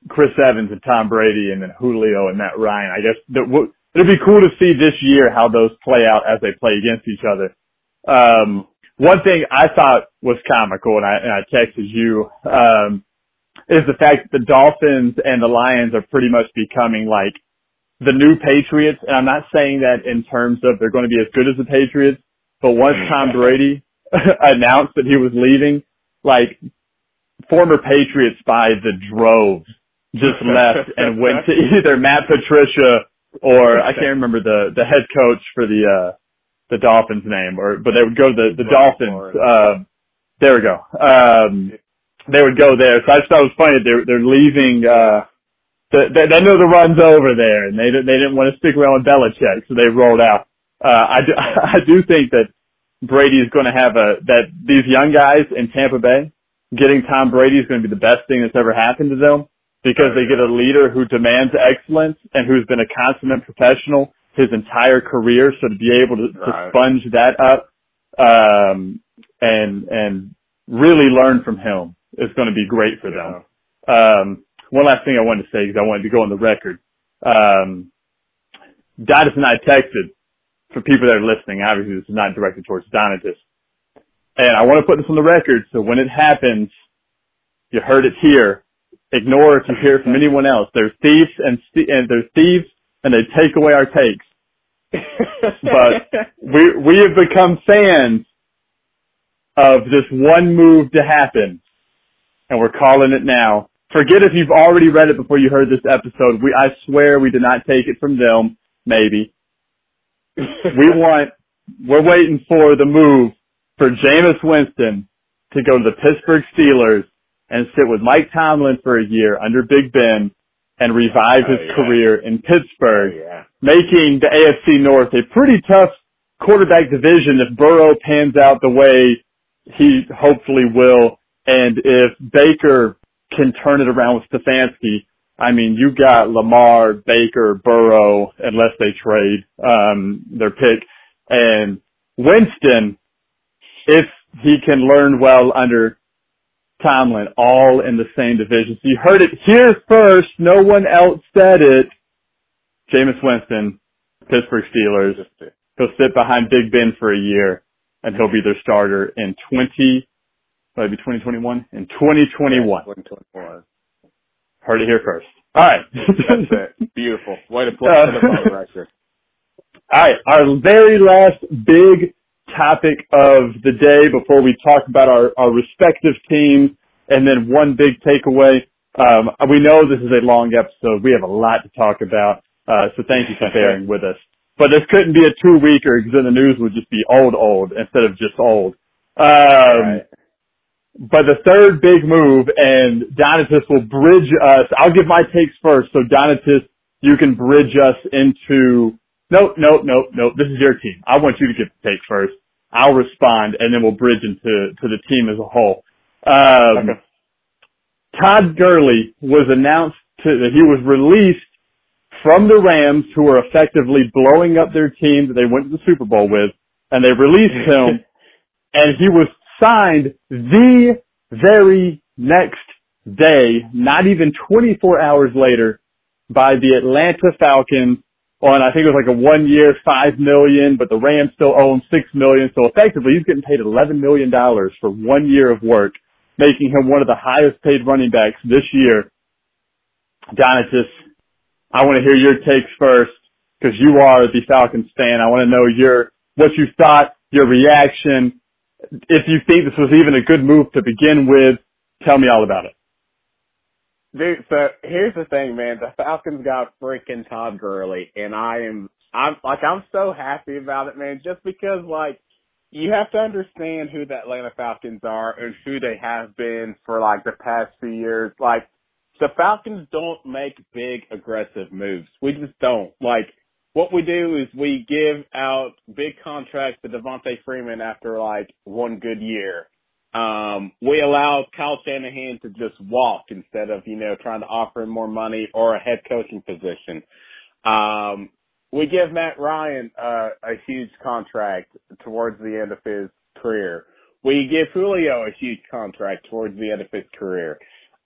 Chris Evans and Tom Brady, and then Julio and Matt Ryan. I guess that w- it'd be cool to see this year how those play out as they play against each other. Um, one thing I thought was comical, and I, and I texted you, um, is the fact that the Dolphins and the Lions are pretty much becoming like the new Patriots, and I'm not saying that in terms of they're going to be as good as the Patriots, but once Tom Brady [laughs] announced that he was leaving, like former Patriots by the droves just [laughs] left and went to [laughs] either Matt Patricia or I can't remember the the head coach for the uh the Dolphins name or but they would go to the the Dolphins. Uh, there we go. Um they would go there. So I just thought it was funny that they're they're leaving uh they, they know the run's over there, and they they didn't want to stick around with Belichick, so they rolled out. Uh, I do, [laughs] I do think that Brady is going to have a that these young guys in Tampa Bay getting Tom Brady is going to be the best thing that's ever happened to them because they get a leader who demands excellence and who's been a consummate professional his entire career. So to be able to, to sponge that up um, and and really learn from him is going to be great for them. Um, one last thing I wanted to say because I wanted to go on the record. Um, Donatus and I texted for people that are listening. Obviously, this is not directed towards Donatus. And I want to put this on the record so when it happens, you heard it here. Ignore if you hear it from anyone else. They're thieves and, and there's thieves and they take away our takes. [laughs] but we we have become fans of this one move to happen, and we're calling it now. Forget if you've already read it before you heard this episode. We, I swear we did not take it from them. Maybe. [laughs] we want, we're waiting for the move for Jameis Winston to go to the Pittsburgh Steelers and sit with Mike Tomlin for a year under Big Ben and revive his oh, yeah. career in Pittsburgh, oh, yeah. making the AFC North a pretty tough quarterback division if Burrow pans out the way he hopefully will. And if Baker can turn it around with Stefanski. I mean, you got Lamar, Baker, Burrow, unless they trade um, their pick, and Winston, if he can learn well under Tomlin, all in the same division. So you heard it here first. No one else said it. Jameis Winston, Pittsburgh Steelers. He'll sit behind Big Ben for a year, and he'll be their starter in 20 Maybe 2021? In 2021. 2021. Heard it here first. All right. That's it. Beautiful. Way to [laughs] it on the record. All right. Our very last big topic of the day before we talk about our, our respective teams and then one big takeaway. Um, we know this is a long episode. We have a lot to talk about. Uh, so thank you for bearing with us. But this couldn't be a two weeker because then the news would just be old, old instead of just old. Um, right. But the third big move, and Donatus will bridge us. I'll give my takes first. So Donatus, you can bridge us into, nope, nope, nope, nope. This is your team. I want you to get the take first. I'll respond and then we'll bridge into to the team as a whole. Um, okay. Todd Gurley was announced to, that he was released from the Rams who were effectively blowing up their team that they went to the Super Bowl with and they released him [laughs] and he was signed the very next day, not even 24 hours later, by the Atlanta Falcons on I think it was like a one year five million, but the Rams still him six million. So effectively, he's getting paid eleven million dollars for one year of work, making him one of the highest paid running backs this year. Donatus, I want to hear your takes first because you are the Falcons fan. I want to know your what you thought, your reaction, if you think this was even a good move to begin with. Tell me all about it. Dude, so here's the thing, man. The Falcons got freaking Todd Gurley, and I am, I'm like, I'm so happy about it, man. Just because, like, you have to understand who the Atlanta Falcons are and who they have been for like the past few years. Like, the Falcons don't make big aggressive moves. We just don't. Like, what we do is we give out big contracts to Devonta Freeman after like one good year. Um, we allow Kyle Shanahan to just walk instead of, you know, trying to offer him more money or a head coaching position. Um, we give Matt Ryan uh, a huge contract towards the end of his career. We give Julio a huge contract towards the end of his career.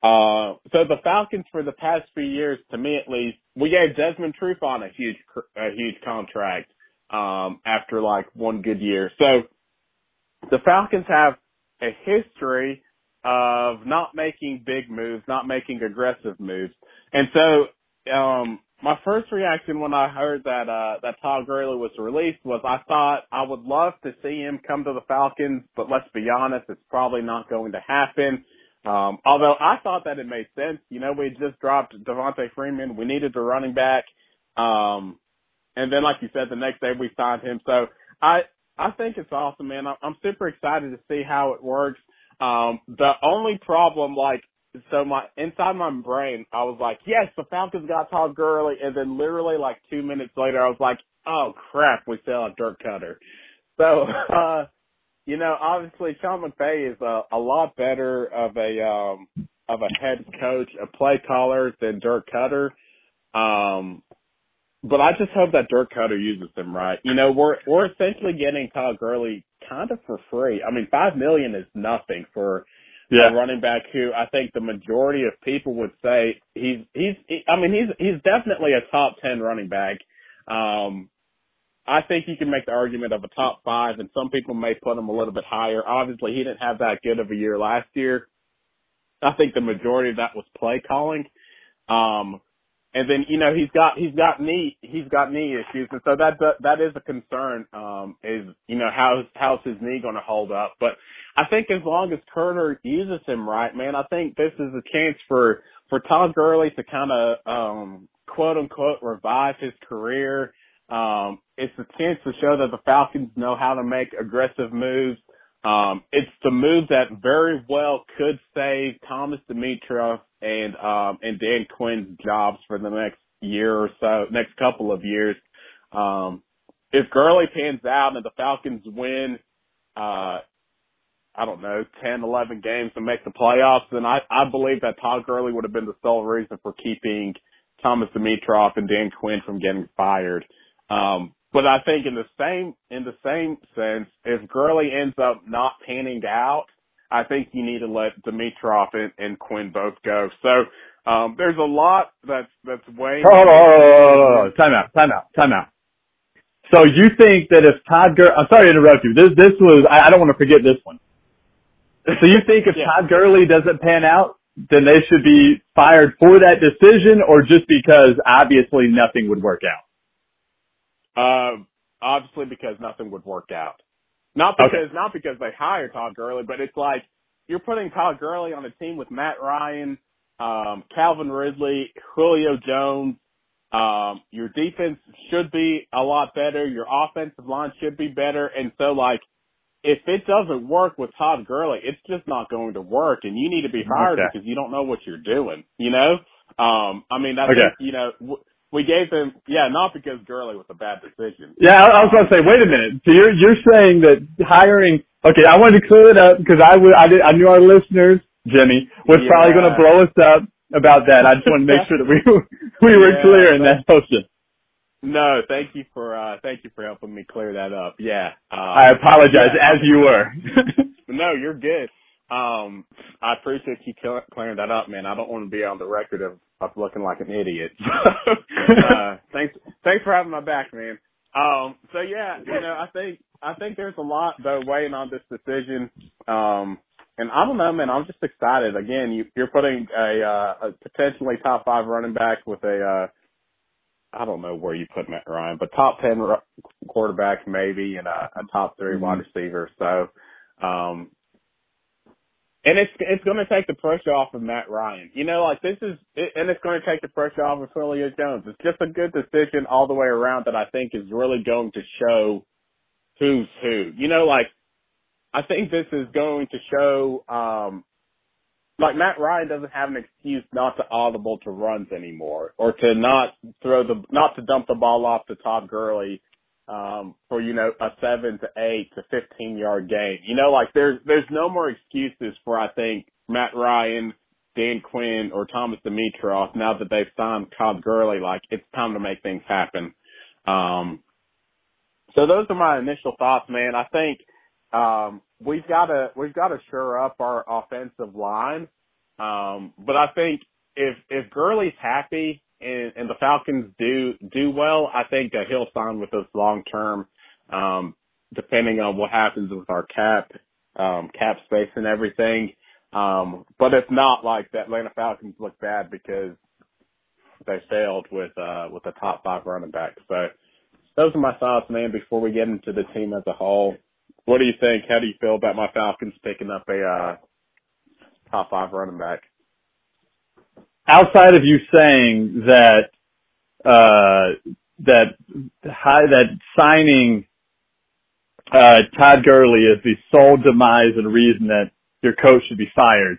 Uh, so the Falcons for the past few years, to me at least, we gave Desmond Trufant a huge, a huge contract, um, after like one good year. So the Falcons have a history of not making big moves, not making aggressive moves. And so, um, my first reaction when I heard that, uh, that Todd Gurley was released was I thought I would love to see him come to the Falcons, but let's be honest, it's probably not going to happen. Um, although I thought that it made sense. You know, we just dropped Devonta Freeman. We needed a running back. Um, and then like you said, the next day we signed him. So I, I think it's awesome, man. I'm super excited to see how it works. Um, the only problem, like, so my inside my brain, I was like, yes, the Falcons got Todd Gurley, and then literally like two minutes later, I was like, oh crap, we still have Dirk Koetter. So, [laughs] uh, you know, obviously Sean McVay is a, a lot better of a um, of a head coach, a play caller than Dirk Koetter. Um, but I just hope that Dirk Koetter uses them right. You know, we're we're essentially getting Todd Gurley kind of for free. I mean, five million is nothing for yeah. a running back who I think the majority of people would say he's he's. He, I mean, he's he's definitely a top ten running back. Um, I think you can make the argument of a top five, and some people may put him a little bit higher. Obviously, he didn't have that good of a year last year. I think the majority of that was play calling. Um, and then you know he's got he's got knee he's got knee issues, and so that that is a concern. Um, is you know how's how's his knee going to hold up? But I think as long as Koetter uses him right, man, I think this is a chance for for Todd Gurley to kind of um, quote unquote revive his career. Um, it's a chance to show that the Falcons know how to make aggressive moves. Um, it's the move that very well could save Thomas Dimitroff and um, and Dan Quinn's jobs for the next year or so, next couple of years. Um, if Gurley pans out and the Falcons win, uh, I don't know, 10, 11 games to make the playoffs, then I, I believe that Todd Gurley would have been the sole reason for keeping Thomas Dimitroff and Dan Quinn from getting fired. Um, but I think in the same in the same sense, if Gurley ends up not panning out, I think you need to let Dimitroff and, and Quinn both go. So um, there's a lot that's that's on, hold on, hold on, time out, time out, time out. So you think that if Todd Gurley, I'm sorry to interrupt you. This this was I, I don't want to forget this one. So you think if [laughs] yeah. Todd Gurley doesn't pan out, then they should be fired for that decision, or just because obviously nothing would work out? Uh, obviously because nothing would work out. Not because okay. not because they hired Todd Gurley, but it's like you're putting Todd Gurley on a team with Matt Ryan, um, Calvin Ridley, Julio Jones. Um, your defense should be a lot better. Your offensive line should be better. And so like if it doesn't work with Todd Gurley, it's just not going to work and you need to be fired okay. because you don't know what you're doing, you know? Um, I mean, I okay. think, you know, w- we gave him, yeah, not because Gurley was a bad decision. Yeah, I, was going to say, wait a minute. So you're you're saying that hiring? Okay, I wanted to clear it up because I would I did I knew our listeners, Jimmy, was yeah. probably going to blow us up about that. I just want to make sure that we [laughs] we were yeah, clear in that motion. No, thank you for uh thank you for helping me clear that up. Yeah. Um, I apologize yeah, as you were. [laughs] no, you're good. Um I appreciate you clearing that up, man. I don't want to be on the record of, of looking like an idiot. [laughs] uh, thanks, thanks for having my back, man. Um, so yeah, you know, I think I think there's a lot though weighing on this decision. Um, and I don't know, man. I'm just excited. Again, you, you're putting a, uh, a potentially top five running back with a, uh, I don't know where you put Matt Ryan, but top ten quarterback maybe, and a, a top 3 mm-hmm. wide receiver. So, um, and it's it's going to take the pressure off of Matt Ryan. You know, like this is, it, and it's going to take the pressure off of Julio Jones. It's just a good decision all the way around that I think is really going to show who's who. You know, like I think this is going to show, um, like Matt Ryan doesn't have an excuse not to audible to runs anymore, or to not throw the, not to dump the ball off to Todd Gurley, um, for you know a seven to eight to fifteen yard game. You know, like there's there's no more excuses for I think Matt Ryan, Dan Quinn, or Thomas Dimitroff now that they've signed Todd Gurley. Like it's time to make things happen. Um, so those are my initial thoughts, man. I think um, we've got to we've got to shore up our offensive line. Um, but I think if if Gurley's happy and, and the Falcons do do well, I think that he'll sign with us long term. Um, depending on what happens with our cap um, cap space and everything. Um, but it's not, like the Atlanta Falcons look bad because they failed with uh, with the top five running back. So those are my thoughts, man. Before we get into the team as a whole, what do you think? How do you feel about my Falcons picking up a uh, top five running back? Outside of you saying that uh, that high, that signing uh, Todd Gurley is the sole demise and reason that your coach should be fired.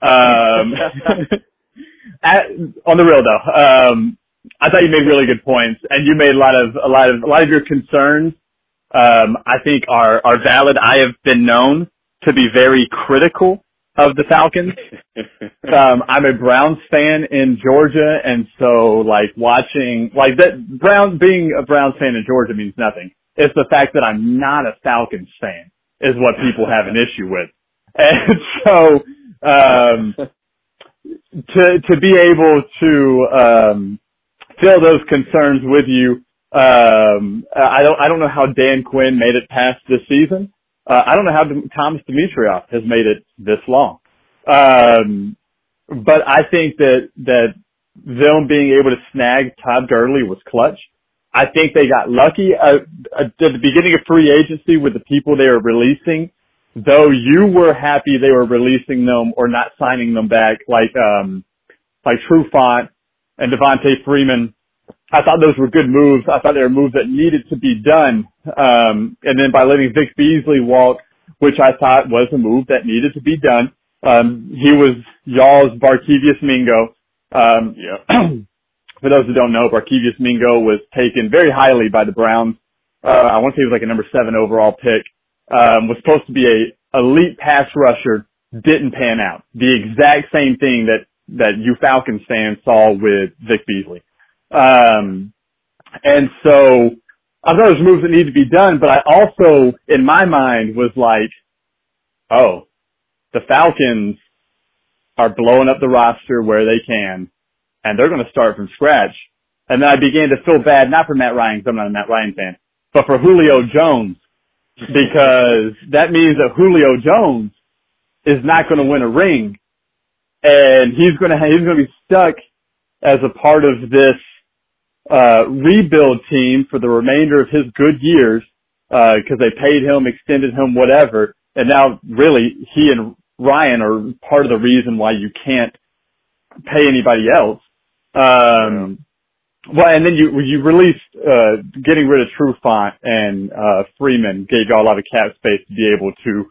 Um, [laughs] at, on the real though, um, I thought you made really good points, and you made a lot of a lot of a lot of your concerns. Um, I think are are valid. I have been known to be very critical of the Falcons. [laughs] um, I'm a Browns fan in Georgia, and so like watching like that Brown being a Browns fan in Georgia means nothing. It's the fact that I'm not a Falcons fan is what people have an issue with, [laughs] and so um, to to be able to um, fill those concerns with you. Um, I don't, I don't know how Dan Quinn made it past this season. Uh, I don't know how Thomas Dimitroff has made it this long. Um, but I think that, that them being able to snag Todd Gurley was clutch. I think they got lucky uh, at the beginning of free agency with the people they were releasing. Though you were happy they were releasing them or not signing them back, like um, like Trufant and Devonta Freeman. I thought those were good moves. I thought they were moves that needed to be done. Um, and then by letting Vic Beasley walk, which I thought was a move that needed to be done. Um, he was y'all's Barkevious Mingo. Um, yeah. [clears throat] for those who don't know, Barkevious Mingo was taken very highly by the Browns. Uh, I want to say he was like a number seven overall pick. Um, was supposed to be a elite pass rusher, didn't pan out. The exact same thing that that you Falcons fans saw with Vic Beasley. Um, and so I thought it was moves that need to be done, but I also, in my mind, was like, oh, the Falcons are blowing up the roster where they can, and they're going to start from scratch. And then I began to feel bad, not for Matt Ryan, because I'm not a Matt Ryan fan, but for Julio Jones, because that means that Julio Jones is not going to win a ring and he's going to he's going to be stuck as a part of this uh, rebuild team for the remainder of his good years uh, because uh, they paid him, extended him, whatever, and now really he and Ryan are part of the reason why you can't pay anybody else. Um, well, and then you you released uh, getting rid of Trufant and uh, Freeman gave y'all a lot of cap space to be able to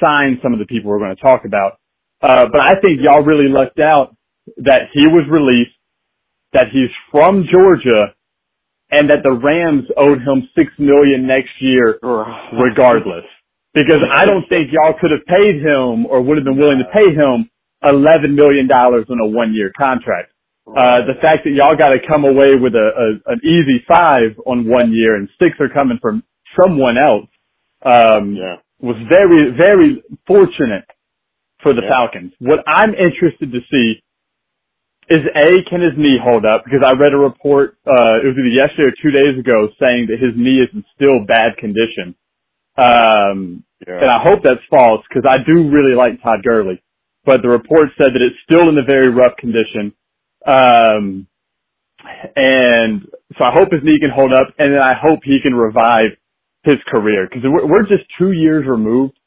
sign some of the people we're going to talk about. Uh, but I think y'all really lucked out that he was released, that he's from Georgia, and that the Rams owed him six million next year regardless. Because I don't think y'all could have paid him or would have been willing to pay him eleven million dollars on a one year contract. Uh, the fact that y'all got to come away with a, a, an easy five on one year and six are coming from someone else, um, yeah. was very, very fortunate for the Yeah. Falcons. What I'm interested to see is A, can his knee hold up? Because I read a report, uh, it was either yesterday or two days ago saying that his knee is in still bad condition. Um, Yeah. and I hope that's false because I do really like Todd Gurley, but the report said that it's still in a very rough condition. Um, and so I hope his knee can hold up and then I hope he can revive his career because we're, we're just two years removed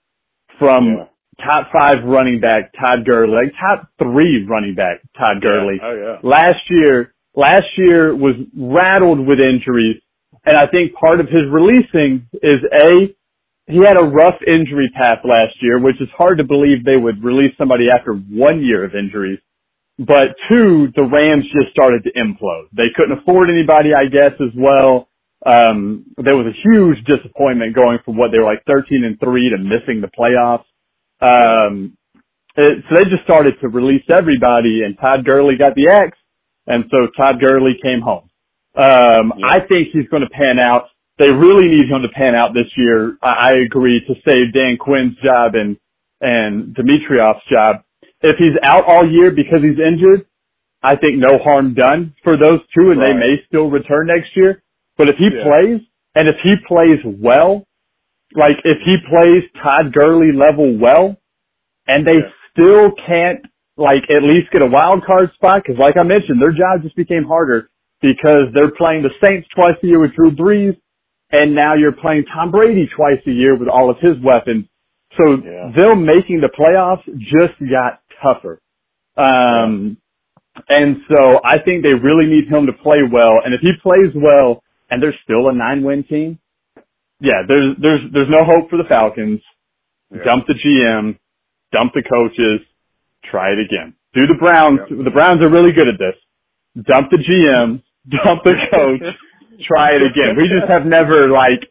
from Yeah. Top five running back Todd Gurley, like top three running back Todd Gurley. Yeah. Oh yeah. Last year, last year was rattled with injuries, and I think part of his releasing is a he had a rough injury path last year, which is hard to believe they would release somebody after one year of injuries. But two, the Rams just started to implode. They couldn't afford anybody, I guess, as well. Um, there was a huge disappointment going from what they were like 13 and three to missing the playoffs. Um, it, so they just started to release everybody and Todd Gurley got the X and so Todd Gurley came home. Um, Yeah. I think he's going to pan out. They really need him to pan out this year. I, I agree to save Dan Quinn's job and, and Dimitroff's job. If he's out all year because he's injured, I think no harm done for those two and they may still return next year. But if he Yeah. plays and if he plays well, like if he plays Todd Gurley level well and they Yeah. still can't like at least get a wild card spot because like I mentioned, their job just became harder because they're playing the Saints twice a year with Drew Brees and now you're playing Tom Brady twice a year with all of his weapons. So Yeah. them making the playoffs just got tougher. Um, and so I think they really need him to play well. And if he plays well and they're still a nine win team, yeah, there's, there's, there's no hope for the Falcons. Yeah. Dump the GM, dump the coaches, try it again. Do the Browns. Yeah. The Browns are really good at this. Dump the GM, [laughs] dump the coach, try it again. We just have never like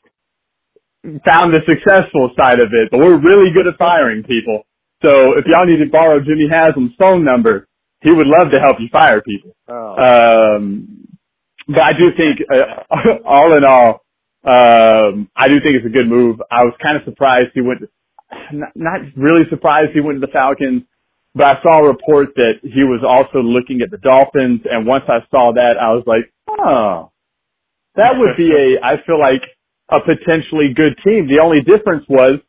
found the successful side of it, but we're really good at firing people. So if y'all need to borrow Jimmy Haslam's phone number, he would love to help you fire people. Oh. Um, but I do think, uh, [laughs] all in all, um, I do think it's a good move. I was kind of surprised he went, not, really surprised he went to the Falcons, but I saw a report that he was also looking at the Dolphins, and once I saw that, I was like, oh, that would be a, I feel like, a potentially good team. The only difference was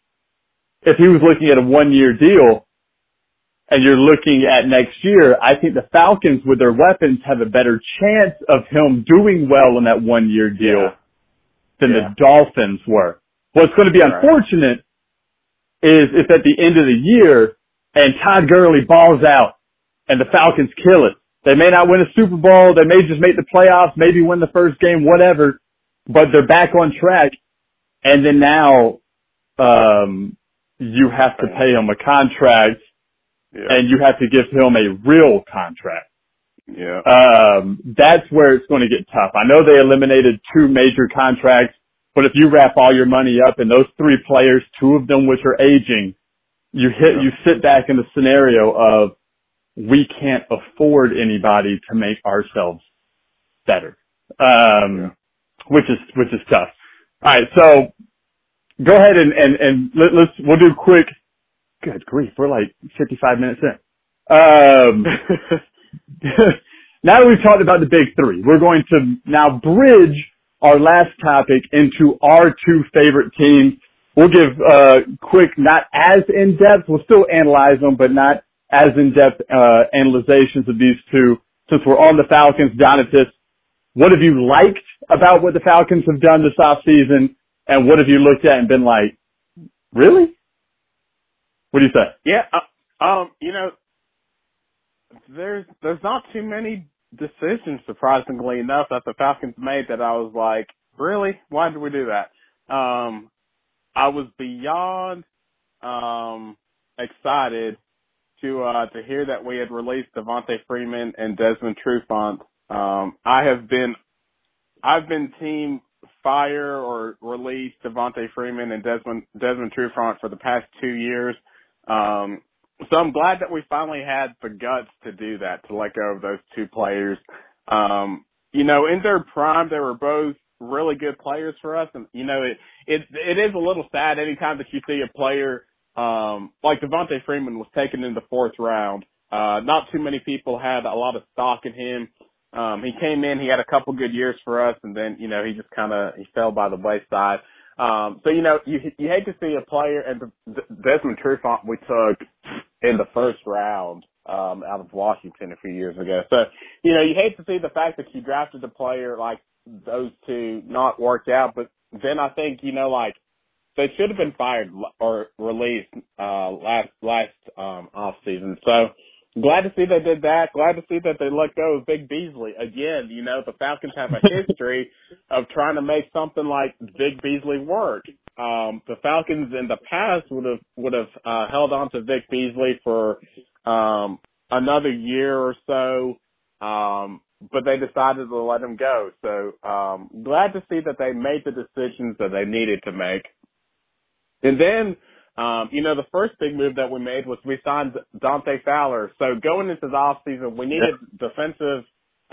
if he was looking at a one year deal and you're looking at next year, I think the Falcons with their weapons have a better chance of him doing well in that one year deal Yeah. Than Yeah. the Dolphins were. What's going to be Right. unfortunate is if at the end of the year and Todd Gurley balls out and the Falcons kill it. They may not win a Super Bowl. They may just make the playoffs, maybe win the first game, whatever, but they're back on track. And then now, um, you have to pay him a contract Yeah. and you have to give him a real contract. Yeah. Um, that's where it's going to get tough. I know they eliminated two major contracts, but if you wrap all your money up in those three players, two of them which are aging, you hit, Yeah. you sit back in the scenario of we can't afford anybody to make ourselves better. Um, Yeah. which is, which is tough. All right. So go ahead and, and, and let, let's, we'll do quick. Good grief. We're like 55 minutes in. Um, [laughs] [laughs] now that we've talked about the big three, we're going to now bridge our last topic into our two favorite teams. We'll give uh, quick, not as in depth. We'll still analyze them, but not as in depth uh, analyzations of these two. Since we're on the Falcons, Donatus, what have you liked about what the Falcons have done this offseason, and what have you looked at and been like, really? What do you say? Yeah, uh, um, you know, there's there's not too many decisions, surprisingly enough, that the Falcons made that I was like, really? Why did we do that? Um, I was beyond um excited to uh to hear that we had released Devonta Freeman and Desmond Trufant. Um, I have been I've been team fire or release Devonta Freeman and Desmond Desmond Trufant for the past two years. Um, so I'm glad that we finally had the guts to do that, to let go of those two players. Um, you know, in their prime, they were both really good players for us, and you know, it it it is a little sad anytime that you see a player um, like Devonta Freeman was taken in the fourth round. Uh, not too many people had a lot of stock in him. Um, he came in, he had a couple good years for us, and then, you know, he just kind of, he fell by the wayside. Um, so, you know, you, you hate to see a player, and Desmond Trufant we took in the first round, um, out of Washington a few years ago. So, you know, you hate to see the fact that you drafted a player like those two not work out, but then I think, you know, like, they should have been fired or released, uh, last, last, um, off season. So, glad to see they did that. Glad to see that they let go of Vic Beasley again. You know, the Falcons have a [laughs] history of trying to make something like Vic Beasley work. Um, the Falcons in the past would have would have uh, held on to Vic Beasley for um, another year or so, um, but they decided to let him go. So um, glad to see that they made the decisions that they needed to make. And then um, you know, the first big move that we made was we signed Dante Fowler. So going into the off season, we needed yeah. defensive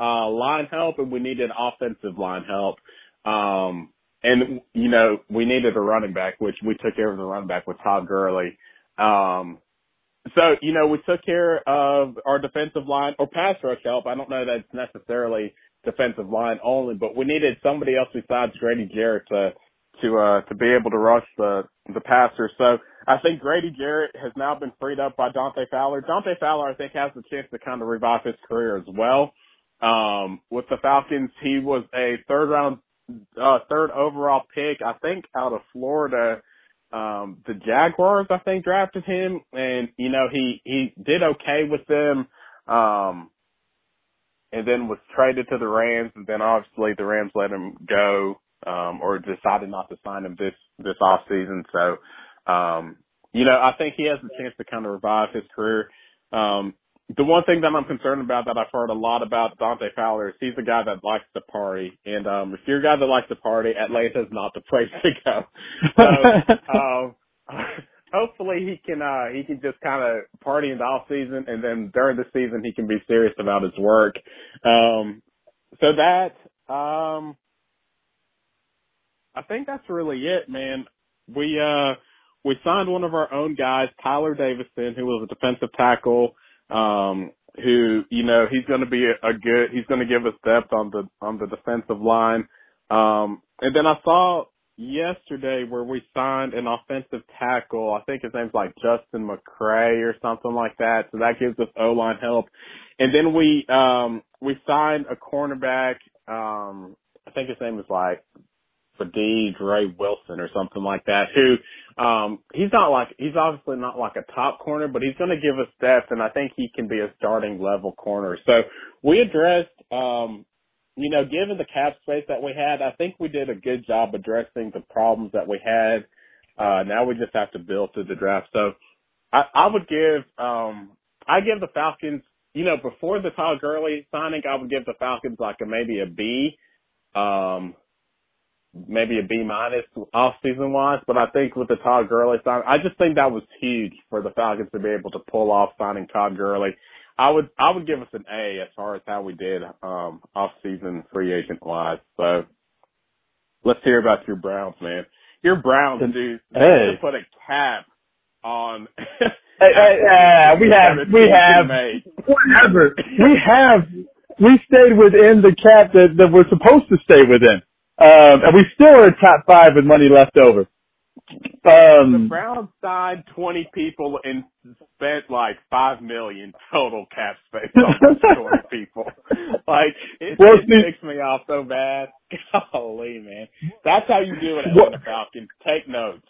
uh, line help and we needed offensive line help. Um, and you know, we needed a running back, which we took care of the running back with Todd Gurley. Um, so, you know, we took care of our defensive line or pass rush help. I don't know that it's necessarily defensive line only, but we needed somebody else besides Grady Jarrett to to uh to be able to rush the the passer. So I think Grady Jarrett has now been freed up by Dante Fowler. Dante Fowler, I think, has the chance to kind of revive his career as well. Um, with the Falcons, he was a third round, uh, third overall pick, I think, out of Florida. Um, the Jaguars, I think, drafted him, and you know he he did okay with them. Um, and then was traded to the Rams, and then obviously the Rams let him go um, or decided not to sign him this this off season. So, um, you know, I think he has a chance to kind of revive his career. Um, the one thing that I'm concerned about that I've heard a lot about Dante Fowler is he's a guy that likes to party, and um, if you're a guy that likes to party, Atlanta's not the place to go. [laughs] So, um, [laughs] hopefully he can uh he can just kind of party in the off season, and then during the season he can be serious about his work. Um, so that um I think that's really it, man. We uh we signed one of our own guys, Tyler Davison, who was a defensive tackle. Um, who you know he's going to be a, good. He's going to give us depth on the on the defensive line. Um, and then I saw yesterday where we signed an offensive tackle. I think his name's like Justin McCray or something like that. So that gives us O line help. And then we um we signed a cornerback. Um, I think his name is like Fadee Ray Wilson or something like that, who um he's not like he's obviously not like a top corner, but he's gonna give us depth and I think he can be a starting level corner. So we addressed um you know, given the cap space that we had, I think we did a good job addressing the problems that we had. Uh now we just have to build through the draft. So I, I would give um I give the Falcons you know, before the Todd Gurley signing, I would give the Falcons like a maybe a B. Um, maybe a B minus off season wise, but I think with the Todd Gurley sign, I just think that was huge for the Falcons to be able to pull off signing Todd Gurley. I would I would give us an A as far as how we did um off season free agent wise. So let's hear about your Browns, man. Your Browns, dude. Hey. Put a cap on. [laughs] hey, hey, uh, we have we have whatever we have. We stayed within the cap that that we're supposed to stay within. Um, and we still are top five with money left over. Um, the Browns signed 20 people and spent like five million total cap space on those [laughs] 20 people. Like it, well, it ticks me off so bad. [laughs] Golly, man, that's how you do it at the Falcons. Take notes.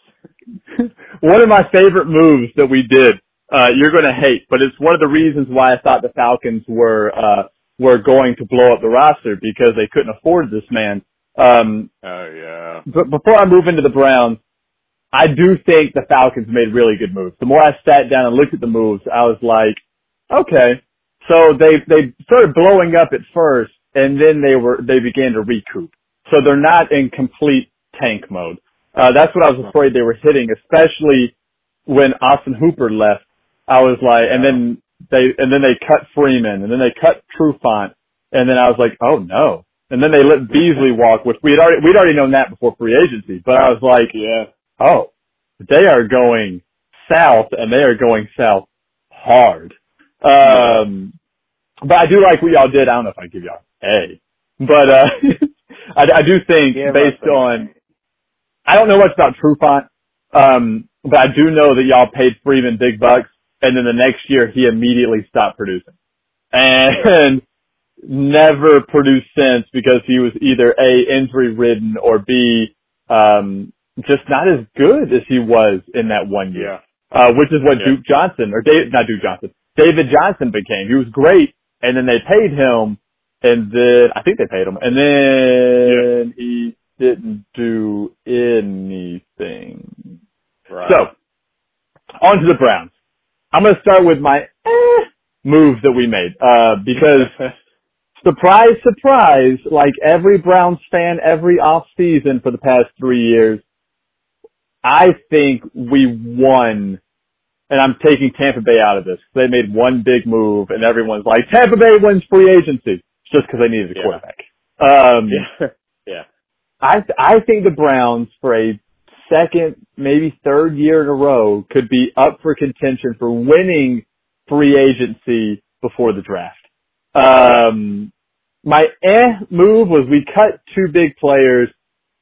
[laughs] one of my favorite moves that we did, uh, you're going to hate, but it's one of the reasons why I thought the Falcons were uh, were going to blow up the roster because they couldn't afford this man. Um, oh yeah. But before I move into the Browns, I do think the Falcons made really good moves. The more I sat down and looked at the moves, I was like, okay. So they they started blowing up at first, and then they were they began to recoup. So they're not in complete tank mode. Uh, that's what I was afraid they were hitting, especially when Austin Hooper left. I was like, and then they and then they cut Freeman, and then they cut Trufant, and then I was like, oh no, and then they let Beasley walk, which we had already we'd already known that before free agency. But I was like, yeah, oh, they are going south, and they are going south hard. Um, but I do like what y'all did. I don't know if I give y'all A, but uh, [laughs] I, I do think Yeah, based on I don't know much about Trufant, um, but I do know that y'all paid Freeman big bucks, and then the next year he immediately stopped producing, and never produced since because he was either a injury ridden or b um, just not as good as he was in that one year, Yeah. uh, which is what Yeah. Duke Johnson or Dave, not Duke Johnson, David Johnson became. He was great, and then they paid him, and then I think they paid him, and then he didn't do anything. Right. So, on to the Browns. I'm going to start with my eh, move that we made, uh, because [laughs] surprise, surprise, like every Browns fan every off season for the past three years, I think we won, and I'm taking Tampa Bay out of this. They made one big move, and everyone's like, Tampa Bay wins free agency, just because they needed a Yeah. quarterback. Um, yeah. [laughs] yeah. I I think the Browns for a second, maybe third year in a row could be up for contention for winning free agency before the draft. Um, my eh move was we cut two big players.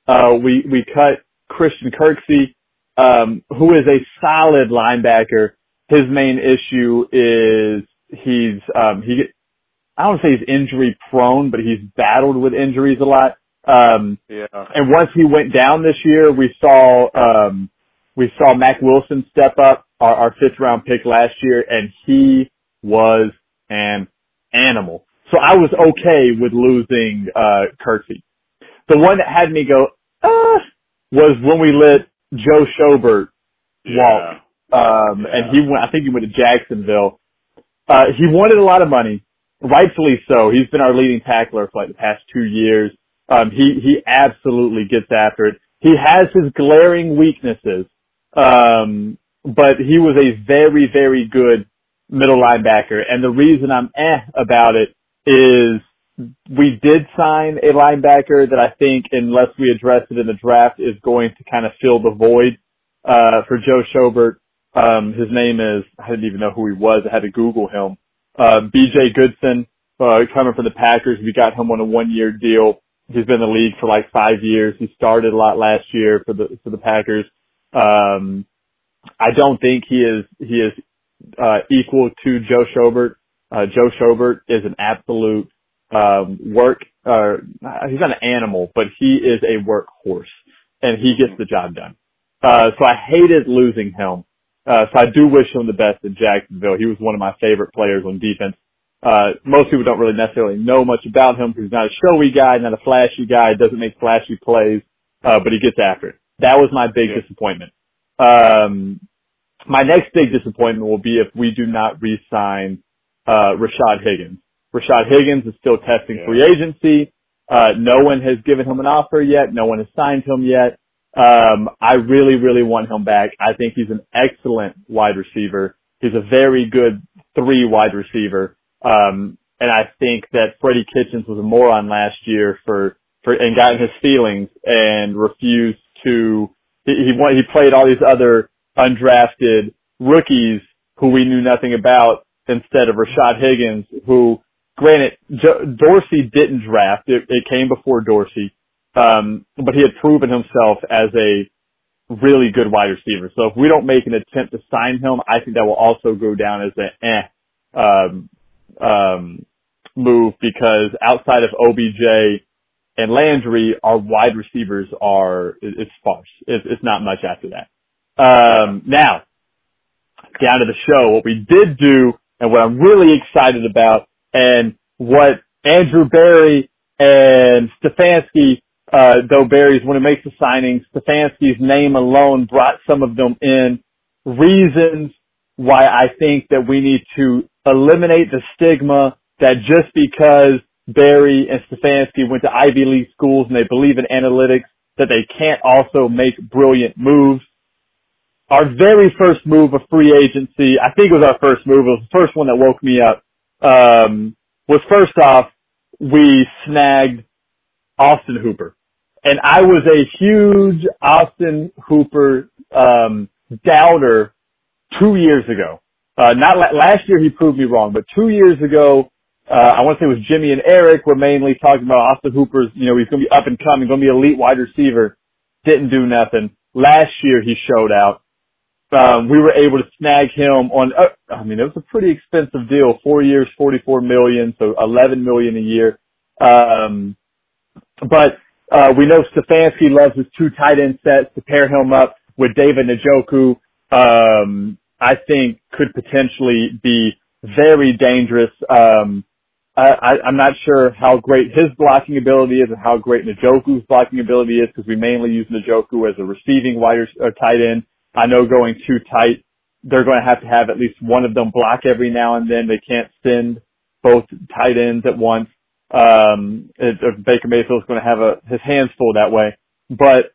Uh, we we cut Christian Kirksey, um, who is a solid linebacker. His main issue is he's um, he I don't say he's injury prone, but he's battled with injuries a lot. Um, Yeah. and once he went down this year, we saw um, we saw Mack Wilson step up, our, our fifth round pick last year, and he was an animal. So I was okay with losing uh. The one that had me go ah was when we let Joe Schobert walk, um, and he went. I think he went to Jacksonville. Uh, he wanted a lot of money, rightfully so. He's been our leading tackler for like the past two years. Um, he he absolutely gets after it. He has his glaring weaknesses, um, but he was a very very good middle linebacker. And the reason I'm eh about it is we did sign a linebacker that I think, unless we address it in the draft, is going to kind of fill the void uh, for Joe Schobert. Um, his name is I didn't even know who he was. I had to Google him. Uh, B.J. Goodson, uh, coming from the Packers. We got him on a one-year deal. He's been in the league for like five years. He started a lot last year for the for the Packers. Um, I don't think he is he is uh, equal to Joe Schobert. Uh, Joe Schobert is an absolute um, work. Uh, he's not an animal, but he is a workhorse, and he gets the job done. Uh, so I hated losing him. Uh, so I do wish him the best in Jacksonville. He was one of my favorite players on defense. Uh, most people don't really necessarily know much about him because he's not a showy guy, not a flashy guy, doesn't make flashy plays, uh, but he gets after it. That was my big Yeah. disappointment. Um, my next big disappointment will be if we do not re-sign, uh, Rashad Higgins. Rashad Higgins is still testing Yeah. free agency. Uh, no one has given him an offer yet. No one has signed him yet. Um, I really, really want him back. I think he's an excellent wide receiver. He's a very good three wide receiver. Um, and I think that Freddie Kitchens was a moron last year for, for, and got in his feelings and refused to, he, he, he played all these other undrafted rookies who we knew nothing about instead of Rashad Higgins, who granted, Dorsey didn't draft. It, it came before Dorsey. Um, but he had proven himself as a really good wide receiver. So if we don't make an attempt to sign him, I think that will also go down as an eh, um, um, move because outside of OBJ and Landry, our wide receivers are, it- it's sparse. It's, it's not much after that. Um, now, down to the show, what we did do and what I'm really excited about and what Andrew Berry and Stefanski, uh, though Berry's when he makes the signings, Stefanski's name alone brought some of them in. Reasons why I think that we need to eliminate the stigma that just because Barry and Stefanski went to Ivy League schools and they believe in analytics, that they can't also make brilliant moves our very first move of free agency, I think it was our first move, it was the first one that woke me up, um, was first off, we snagged Austin Hooper. And I was a huge Austin Hooper, um, doubter two years ago. Uh, not la- last year he proved me wrong, but two years ago, uh, I want to say it was Jimmy and Eric were mainly talking about Austin Hooper's, you know, he's going to be up and coming, going to be elite wide receiver. Didn't do nothing. Last year he showed out. Um, we were able to snag him on, uh, I mean, it was a pretty expensive deal. Four years, 44 million, so 11 million a year. Um, but, uh, we know Stefanski loves his two tight end sets to pair him up with David Njoku. Um, I think could potentially be very dangerous. Um, I, I'm not sure how great his blocking ability is and how great Njoku's blocking ability is because we mainly use Njoku as a receiving wide or tight end. I know going too tight, they're going to have to have at least one of them block every now and then. They can't send both tight ends at once. Um, it, Baker Mayfield's going to have a, his hands full that way. But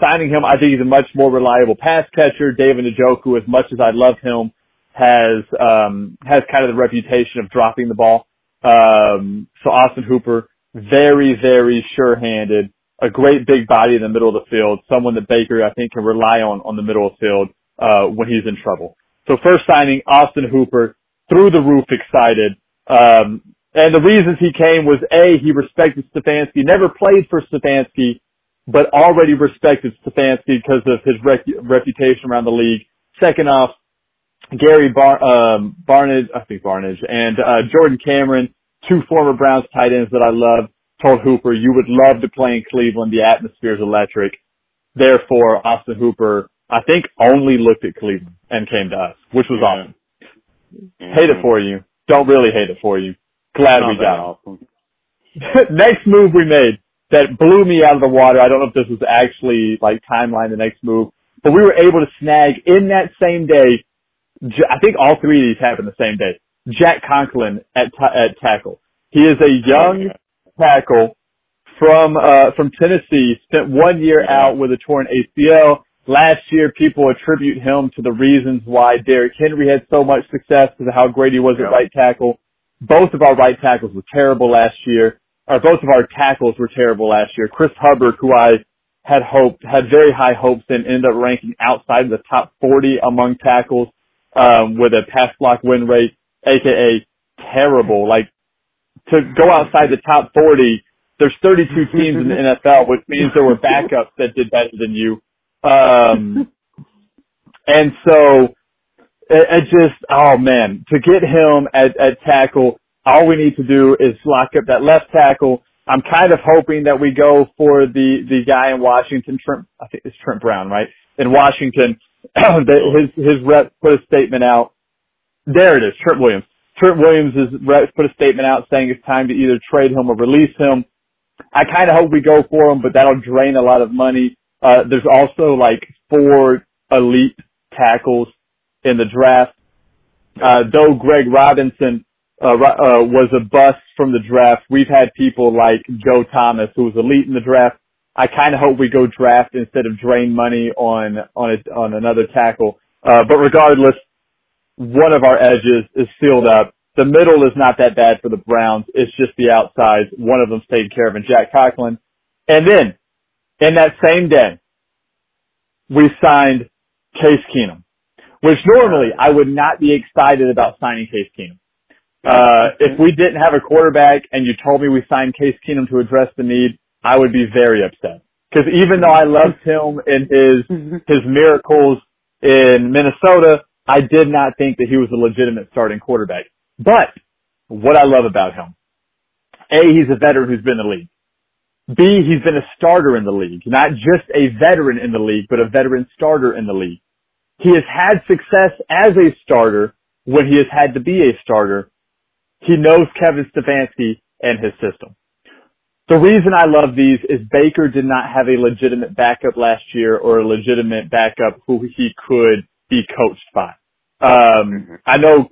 signing him, I think he's a much more reliable pass catcher. David Njoku, as much as I love him, has um, has kind of the reputation of dropping the ball. Um, so Austin Hooper, very very sure-handed, a great big body in the middle of the field, someone that Baker I think can rely on on the middle of the field uh, when he's in trouble. So first signing Austin Hooper, through the roof excited. Um, and the reasons he came was A, he respected Stefanski, never played for Stefanski, but already respected Stefanski because of his rec- reputation around the league. Second off, Gary Bar- um, Barnidge, I think Barnidge, and uh, Jordan Cameron, two former Browns tight ends that I love, told Hooper, you would love to play in Cleveland. The atmosphere is electric. Therefore, Austin Hooper, I think, only looked at Cleveland and came to us, which was Yeah. awesome. Hate it for you. Don't really hate it for you. Glad Not we got awesome. [laughs] next move we made that blew me out of the water. I don't know if this was actually like timeline the next move, but we were able to snag in that same day. I think all three of these happened the same day. Jack Conklin at ta- at tackle. He is a young. Tackle from uh from Tennessee. Spent one year out with a torn ACL. Last year, people attribute him to the reasons why Derrick Henry had so much success because of how great he was Yeah. at right tackle. Both of our right tackles were terrible last year. Or both of our tackles were terrible last year. Chris Hubbard, who I had hoped, had very high hopes in, ended up ranking outside of the top 40 among tackles, um, with a pass block win rate, aka terrible. Like, to go outside the top 40, there's 32 [laughs] teams in the NFL, which means there were backups that did better than you. Um, and so it, it just, oh man, to get him at, at tackle, all we need to do is lock up that left tackle. I'm kind of hoping that we go for the, the guy in Washington, Trent, I think it's Trent Brown, right? In Washington, [clears throat] that his, his rep put a statement out. There it is, Trent Williams. Trent Williams' has put a statement out saying it's time to either trade him or release him. I kind of hope we go for him, but that'll drain a lot of money. Uh, there's also like four elite tackles in the draft. Uh, though Greg Robinson, uh, uh, was a bust from the draft, we've had people like Joe Thomas, who was elite in the draft. I kind of hope we go draft instead of drain money on, on a, on another tackle. Uh, but regardless, one of our edges is sealed up. The middle is not that bad for the Browns. It's just the outsides. One of them's taken care of in Jack Conklin. And then, in that same day, we signed Case Keenum, which normally I would not be excited about signing Case Keenum. Uh, if we didn't have a quarterback and you told me we signed Case Keenum to address the need, I would be very upset. Cause even though I loved him and his, his miracles in Minnesota, I did not think that he was a legitimate starting quarterback. But what I love about him, A, he's a veteran who's been in the league. B, he's been a starter in the league, not just a veteran in the league, but a veteran starter in the league. He has had success as a starter when he has had to be a starter. He knows Kevin Stefanski and his system. The reason I love these is Baker did not have a legitimate backup last year or a legitimate backup who he could be coached by. Um, I know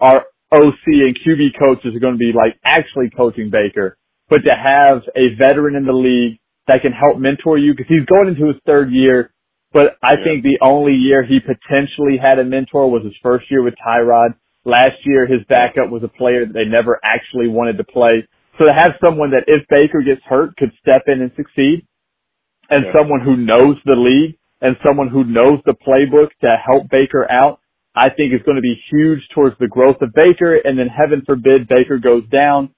our OC and QB coaches are going to be like actually coaching Baker, but to have a veteran in the league that can help mentor you because he's going into his third year. But I Yeah. think the only year he potentially had a mentor was his first year with Tyrod. Last year, his backup was a player that they never actually wanted to play. So to have someone that if Baker gets hurt could step in and succeed and Yeah. someone who knows the league and someone who knows the playbook to help Baker out I think is going to be huge towards the growth of Baker. And then heaven forbid Baker goes down.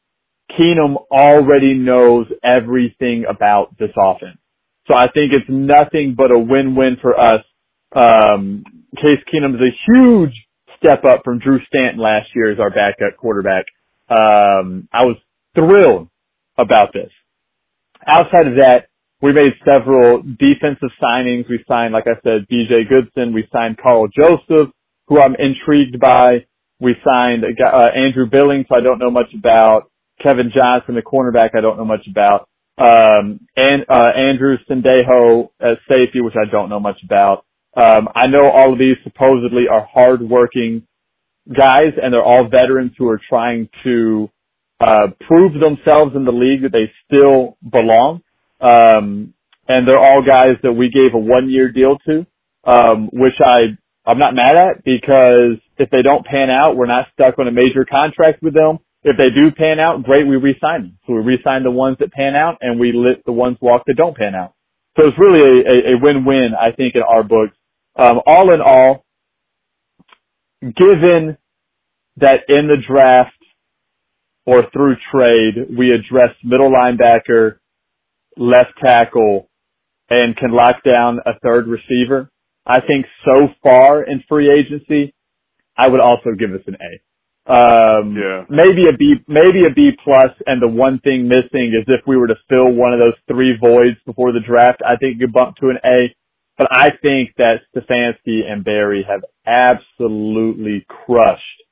Keenum already knows everything about this offense. So I think it's nothing but a win-win for us. Um, Case Keenum is a huge step up from Drew Stanton last year as our backup quarterback. Um, I was thrilled about this. Outside of that, we made several defensive signings. We signed, like I said, BJ Goodson. We signed Karl Joseph, who I'm intrigued by. We signed uh, Andrew Billings, who I don't know much about. Kevin Johnson, the cornerback, I don't know much about. Um, and uh, Andrew Sendejo at safety, which I don't know much about. Um, I know all of these supposedly are hardworking guys, and they're all veterans who are trying to uh, prove themselves in the league that they still belong. Um, and they're all guys that we gave a one year deal to, um, which I, I'm not mad at because if they don't pan out, we're not stuck on a major contract with them. If they do pan out, great, we re-sign them. So we re-sign the ones that pan out and we let the ones walk that don't pan out. So it's really a, a, a win-win, I think, in our books. Um, all in all, given that in the draft or through trade, we addressed middle linebacker, left tackle, and can lock down a third receiver. I think so far in free agency, I would also give us an A. Um, Yeah. maybe a B, maybe a B plus, plus. and the one thing missing is if we were to fill one of those three voids before the draft, I think you could bump to an A. But I think that Stefanski and Berry have absolutely crushed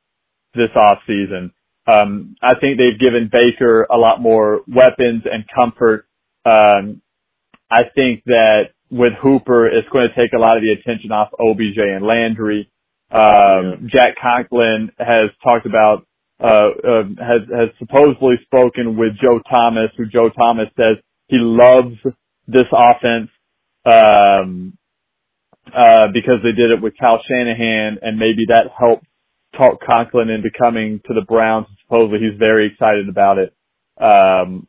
this offseason. Um, I think they've given Baker a lot more weapons and comfort. Um, I think that with Hooper, it's going to take a lot of the attention off OBJ and Landry. Um, Jack Conklin has talked about, uh, uh, has, has supposedly spoken with Joe Thomas, who Joe Thomas says he loves this offense, um, uh, because they did it with Cal Shanahan and maybe that helped talk Conklin into coming to the Browns. Supposedly he's very excited about it. Um,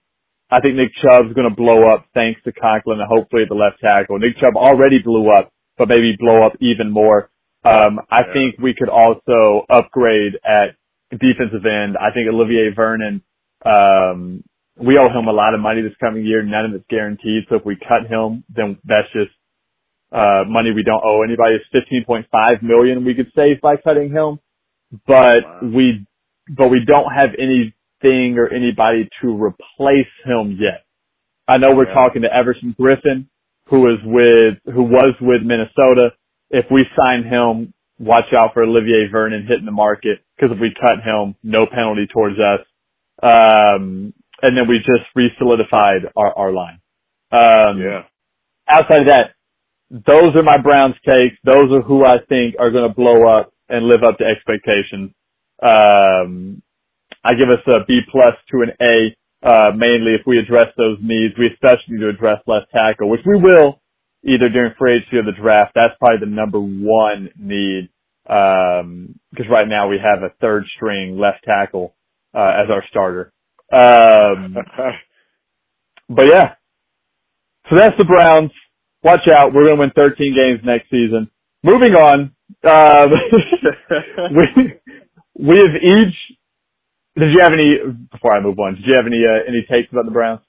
I think Nick Chubb's going to blow up thanks to Conklin and hopefully the left tackle. Nick Chubb already blew up, but maybe blow up even more. Um, I Yeah. think we could also upgrade at defensive end. I think Olivier Vernon, um, we owe him a lot of money this coming year. None of it's guaranteed. So if we cut him, then that's just, uh, money we don't owe anybody. It's 15.5 million we could save by cutting him, but Wow. we, but we don't have anything or anybody to replace him yet. I know we're Yeah. talking to Everson Griffen, who is with, who was with Minnesota. If we sign him, watch out for Olivier Vernon hitting the market because if we cut him, no penalty towards us. Um, and then we just re-solidified our, our line. Um, Yeah. outside of that, those are my Browns takes. Those are who I think are going to blow up and live up to expectations. Um, I give us a B plus to an A, uh, mainly if we address those needs. We especially need to address left tackle, which we will either during free agency or the draft. That's probably the number one need. Um, cause right now we have a third string left tackle, uh, as our starter. Um, [laughs] but yeah, so that's the Browns. Watch out. We're going to win 13 games next season. Moving on. Um, [laughs] we, we have each, did you have any, before I move on, did you have any, uh, any takes about the Browns?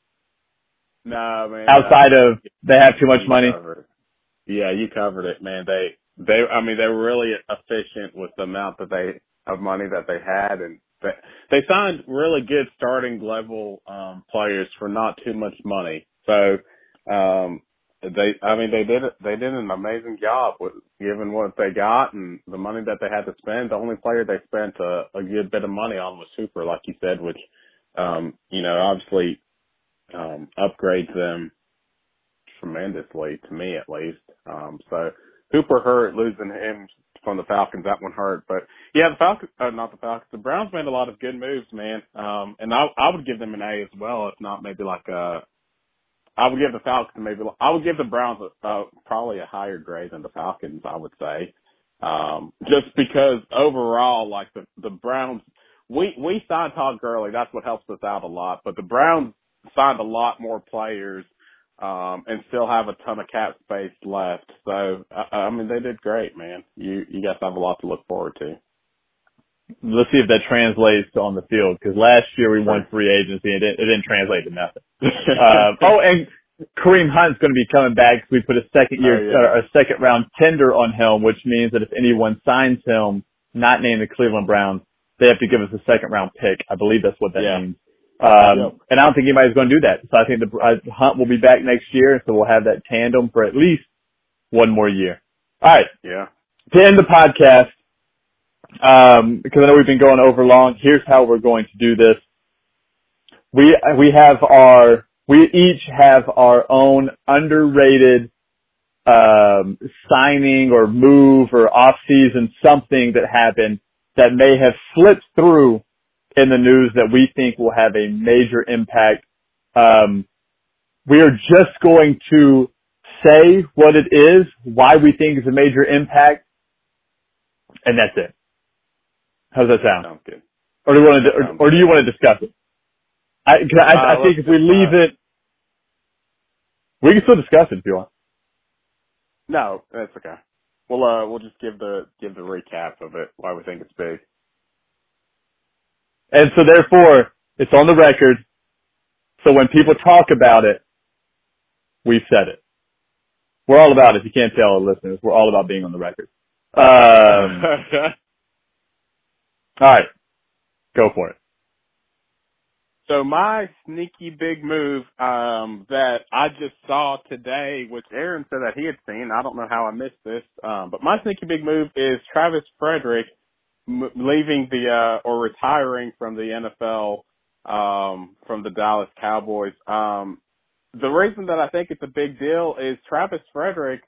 nah, man. Outside of they have too much money? covered. Yeah, you covered it, man. They they I mean they were really efficient with the amount that they of money that they had and they they signed really good starting level um players for not too much money. So um they I mean they did they did an amazing job with given what they got and the money that they had to spend. The only player they spent a, a good bit of money on was Hooper, like you said, which um, you know, obviously um upgrades them tremendously to me at least. Um, so Hooper hurt losing him from the Falcons. That one hurt, but yeah, the Falcons, uh, not the Falcons, the Browns made a lot of good moves, man. Um, and I, I would give them an A as well, if not maybe like a, I would give the Falcons maybe, I would give the Browns a, uh, probably a higher grade than the Falcons, I would say. Um, just because overall, like the, the Browns, we, we signed Todd Gurley. That's what helps us out a lot, but the Browns signed a lot more players um, and still have a ton of cap space left. So, I, I mean, they did great, man. You you guys have a lot to look forward to. Let's see if that translates on the field because last year we won free agency and it, didn't, it didn't translate to nothing. [laughs] uh, oh, and Kareem Hunt's going to be coming back because we put a second year, oh, yeah. uh, a second round tender on him, which means that if anyone signs him, not named the Cleveland Browns, they have to give us a second round pick. I believe that's what that yeah. means. Um, yep. and I don't think anybody's going to do that. So I think the uh, Hunt will be back next year. So we'll have that tandem for at least one more year. All right. Yeah. To end the podcast, um, because I know we've been going over long, here's how we're going to do this. We, we have our, we each have our own underrated, um, signing or move or off season something that happened that may have slipped through in the news that we think will have a major impact. Um, we are just going to say what it is, why we think it's a major impact, and that's it. How's that sound? Sounds good. Or do you want to, or, or do you want to discuss it? I, I, uh, I think if we leave it, we can still discuss it if you want. No, that's okay. We'll uh, we'll just give the give the recap of it, why we think it's big. And so therefore, it's on the record. So when people talk about it, we've said it. We're all about it. If you can't tell the listeners, we're all about being on the record. [laughs] Um, [laughs] all right. Go for it. So my sneaky big move um, that I just saw today, which Aaron said that he had seen. I don't know how I missed this, um, but my sneaky big move is Travis Frederick m- leaving the uh, or retiring from the NFL um, from the Dallas Cowboys. Um, the reason that I think it's a big deal is Travis Frederick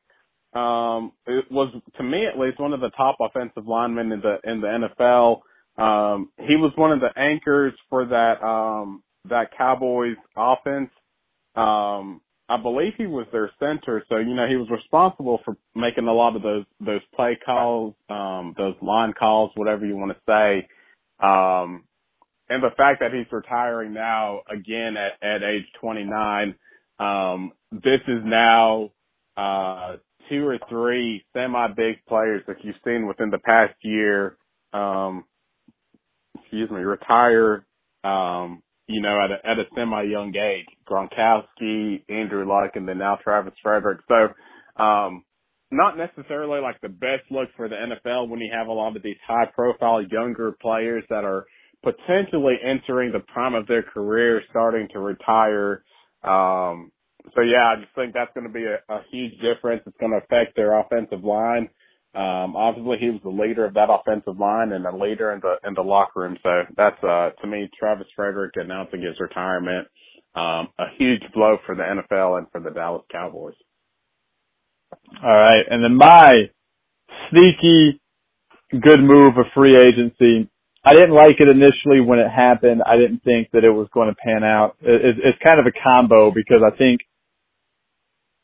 um, it was to me at least one of the top offensive linemen in the in the NFL. Um, he was one of the anchors for that um, that Cowboys offense. Um, I believe he was their center, so you know he was responsible for making a lot of those those play calls, um, those line calls, whatever you want to say. Um, and the fact that he's retiring now again at, at age 29, um, this is now uh, two or three semi big players that you've seen within the past year. Um, excuse me, retire, um, you know, at a, at a semi young age. Gronkowski, Andrew Luck, and then now Travis Frederick. So, um, not necessarily like the best look for the NFL when you have a lot of these high profile younger players that are potentially entering the prime of their career, starting to retire. Um, so yeah, I just think that's going to be a, a huge difference. It's going to affect their offensive line. Um, obviously he was the leader of that offensive line and a leader in the, in the locker room. So that's, uh, to me, Travis Frederick announcing his retirement, um, a huge blow for the NFL and for the Dallas Cowboys. All right. And then my sneaky good move of free agency. I didn't like it initially when it happened. I didn't think that it was going to pan out. It's kind of a combo because I think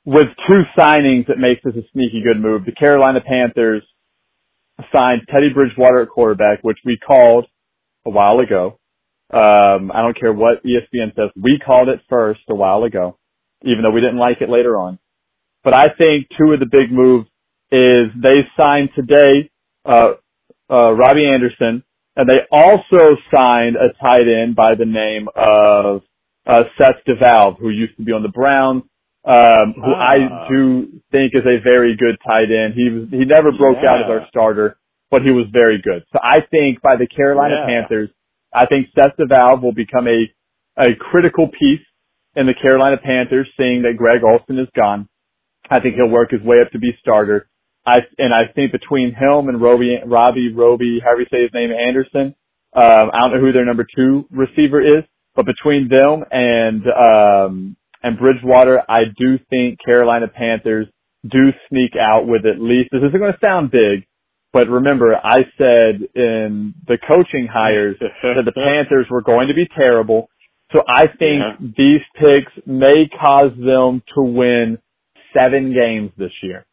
with two signings, it makes this a sneaky good move. The Carolina Panthers signed Teddy Bridgewater at quarterback, which we called a while ago. Um, I don't care what ESPN says. We called it first a while ago, even though we didn't like it later on. But I think two of the big moves is they signed today, uh, uh, Robby Anderson, and they also signed a tight end by the name of, uh, Seth DeValve, who used to be on the Browns um, who ah. I do think is a very good tight end. He was, he never broke yeah. out as our starter, but he was very good. So I think by the Carolina yeah. Panthers, I think Seth DeValve will become a, a critical piece in the Carolina Panthers, seeing that Greg Olsen is gone. I think he'll work his way up to be starter. I, and I think between him and Robbie, Robbie, Roby, however you say his name, Anderson, um, I don't know who their number two receiver is, but between them and, um, and Bridgewater, I do think Carolina Panthers do sneak out with at least, this isn't going to sound big, but remember, I said in the coaching hires that the [laughs] Panthers were going to be terrible. So I think yeah. these picks may cause them to win seven games this year.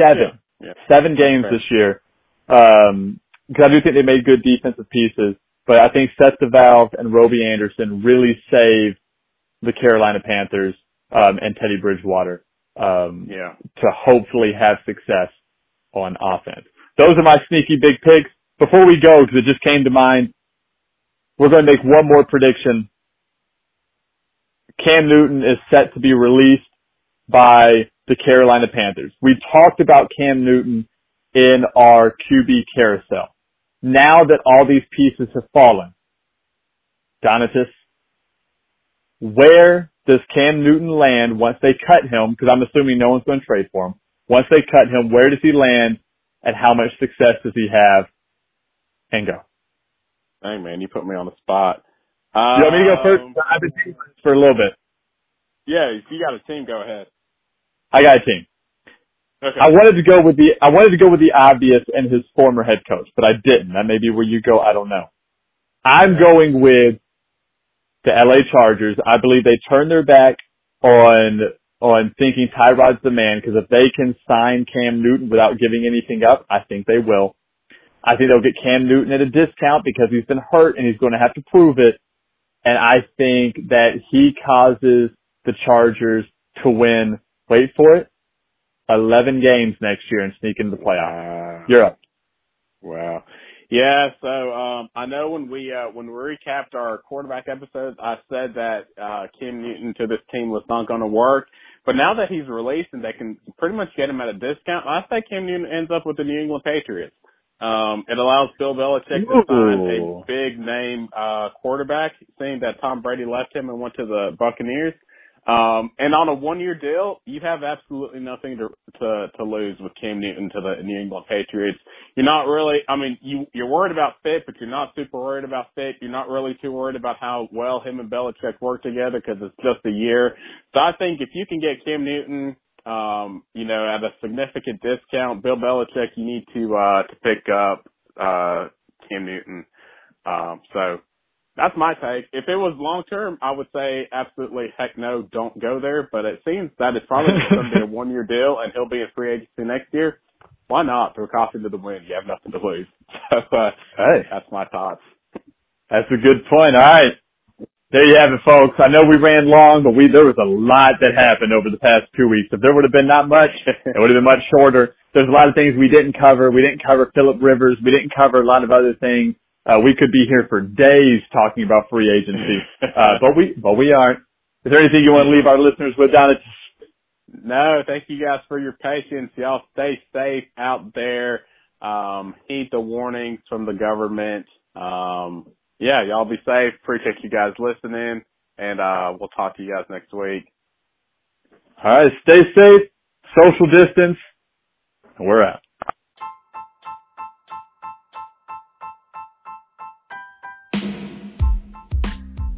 Seven. Yeah. Yeah. Seven games this year. Um, cause I do think they made good defensive pieces, but I think Seth DeValve and Robby Anderson really saved the Carolina Panthers um, and Teddy Bridgewater um, Yeah. to hopefully have success on offense. Those are my sneaky big picks. Before we go, because it just came to mind, we're going to make one more prediction. Cam Newton is set to be released by the Carolina Panthers. We talked about Cam Newton in our QB carousel. Now that all these pieces have fallen, Donatus, where does Cam Newton land once they cut him? Because I'm assuming no one's going to trade for him. Once they cut him, where does he land and how much success does he have? And go. Hey man, you put me on the spot. You want me to go first? Um, I've been thinking for a little bit. Yeah, if you got a team, go ahead. I got a team. Okay. I wanted to go with the I wanted to go with the obvious and his former head coach, but I didn't. That may be where you go. I don't know. I'm going with the LA Chargers. I believe they turned their back on on thinking Tyrod's the man because if they can sign Cam Newton without giving anything up, I think they will. I think they'll get Cam Newton at a discount because he's been hurt and he's going to have to prove it. And I think that he causes the Chargers to win. Wait for it. 11 games next year and sneak into the playoffs. Wow. You're up. Wow. Yeah, so um I know when we uh when we recapped our quarterback episodes I said that uh Cam Newton to this team was not gonna work. But now that he's released and they can pretty much get him at a discount, I say Cam Newton ends up with the New England Patriots. Um it allows Bill Belichick to sign a big name uh quarterback, seeing that Tom Brady left him and went to the Buccaneers. Um, and on a one-year deal, you have absolutely nothing to to to lose with Cam Newton to the New England Patriots. You're not really, I mean, you you're worried about fit, but you're not super worried about fit. You're not really too worried about how well him and Belichick work together because it's just a year. So I think if you can get Cam Newton, um, you know, at a significant discount, Bill Belichick, you need to uh to pick up uh Cam Newton. Um, so that's my take. If it was long term, I would say absolutely heck no, don't go there. But it seems that it's probably going to be a [laughs] one year deal, and he'll be a free agency next year. Why not throw caution to the wind? You have nothing to lose. [laughs] So uh, Hey, that's my thoughts. that's a good point. All right. There you have it, folks. I know we ran long, but we, there was a lot that happened over the past two weeks. If there would have been not much, [laughs] it would have been much shorter. There's a lot of things we didn't cover. We didn't cover Philip Rivers. We didn't cover a lot of other things. Uh, we could be here for days talking about free agency, [laughs] uh, but we, but we aren't. Is there anything you want to leave our listeners with, Don? no, thank you guys for your patience. Y'all stay safe out there. Um, heed the warnings from the government. Um, yeah, y'all be safe. Appreciate you guys listening, and uh, we'll talk to you guys next week. All right. Stay safe, social distance, and we're out.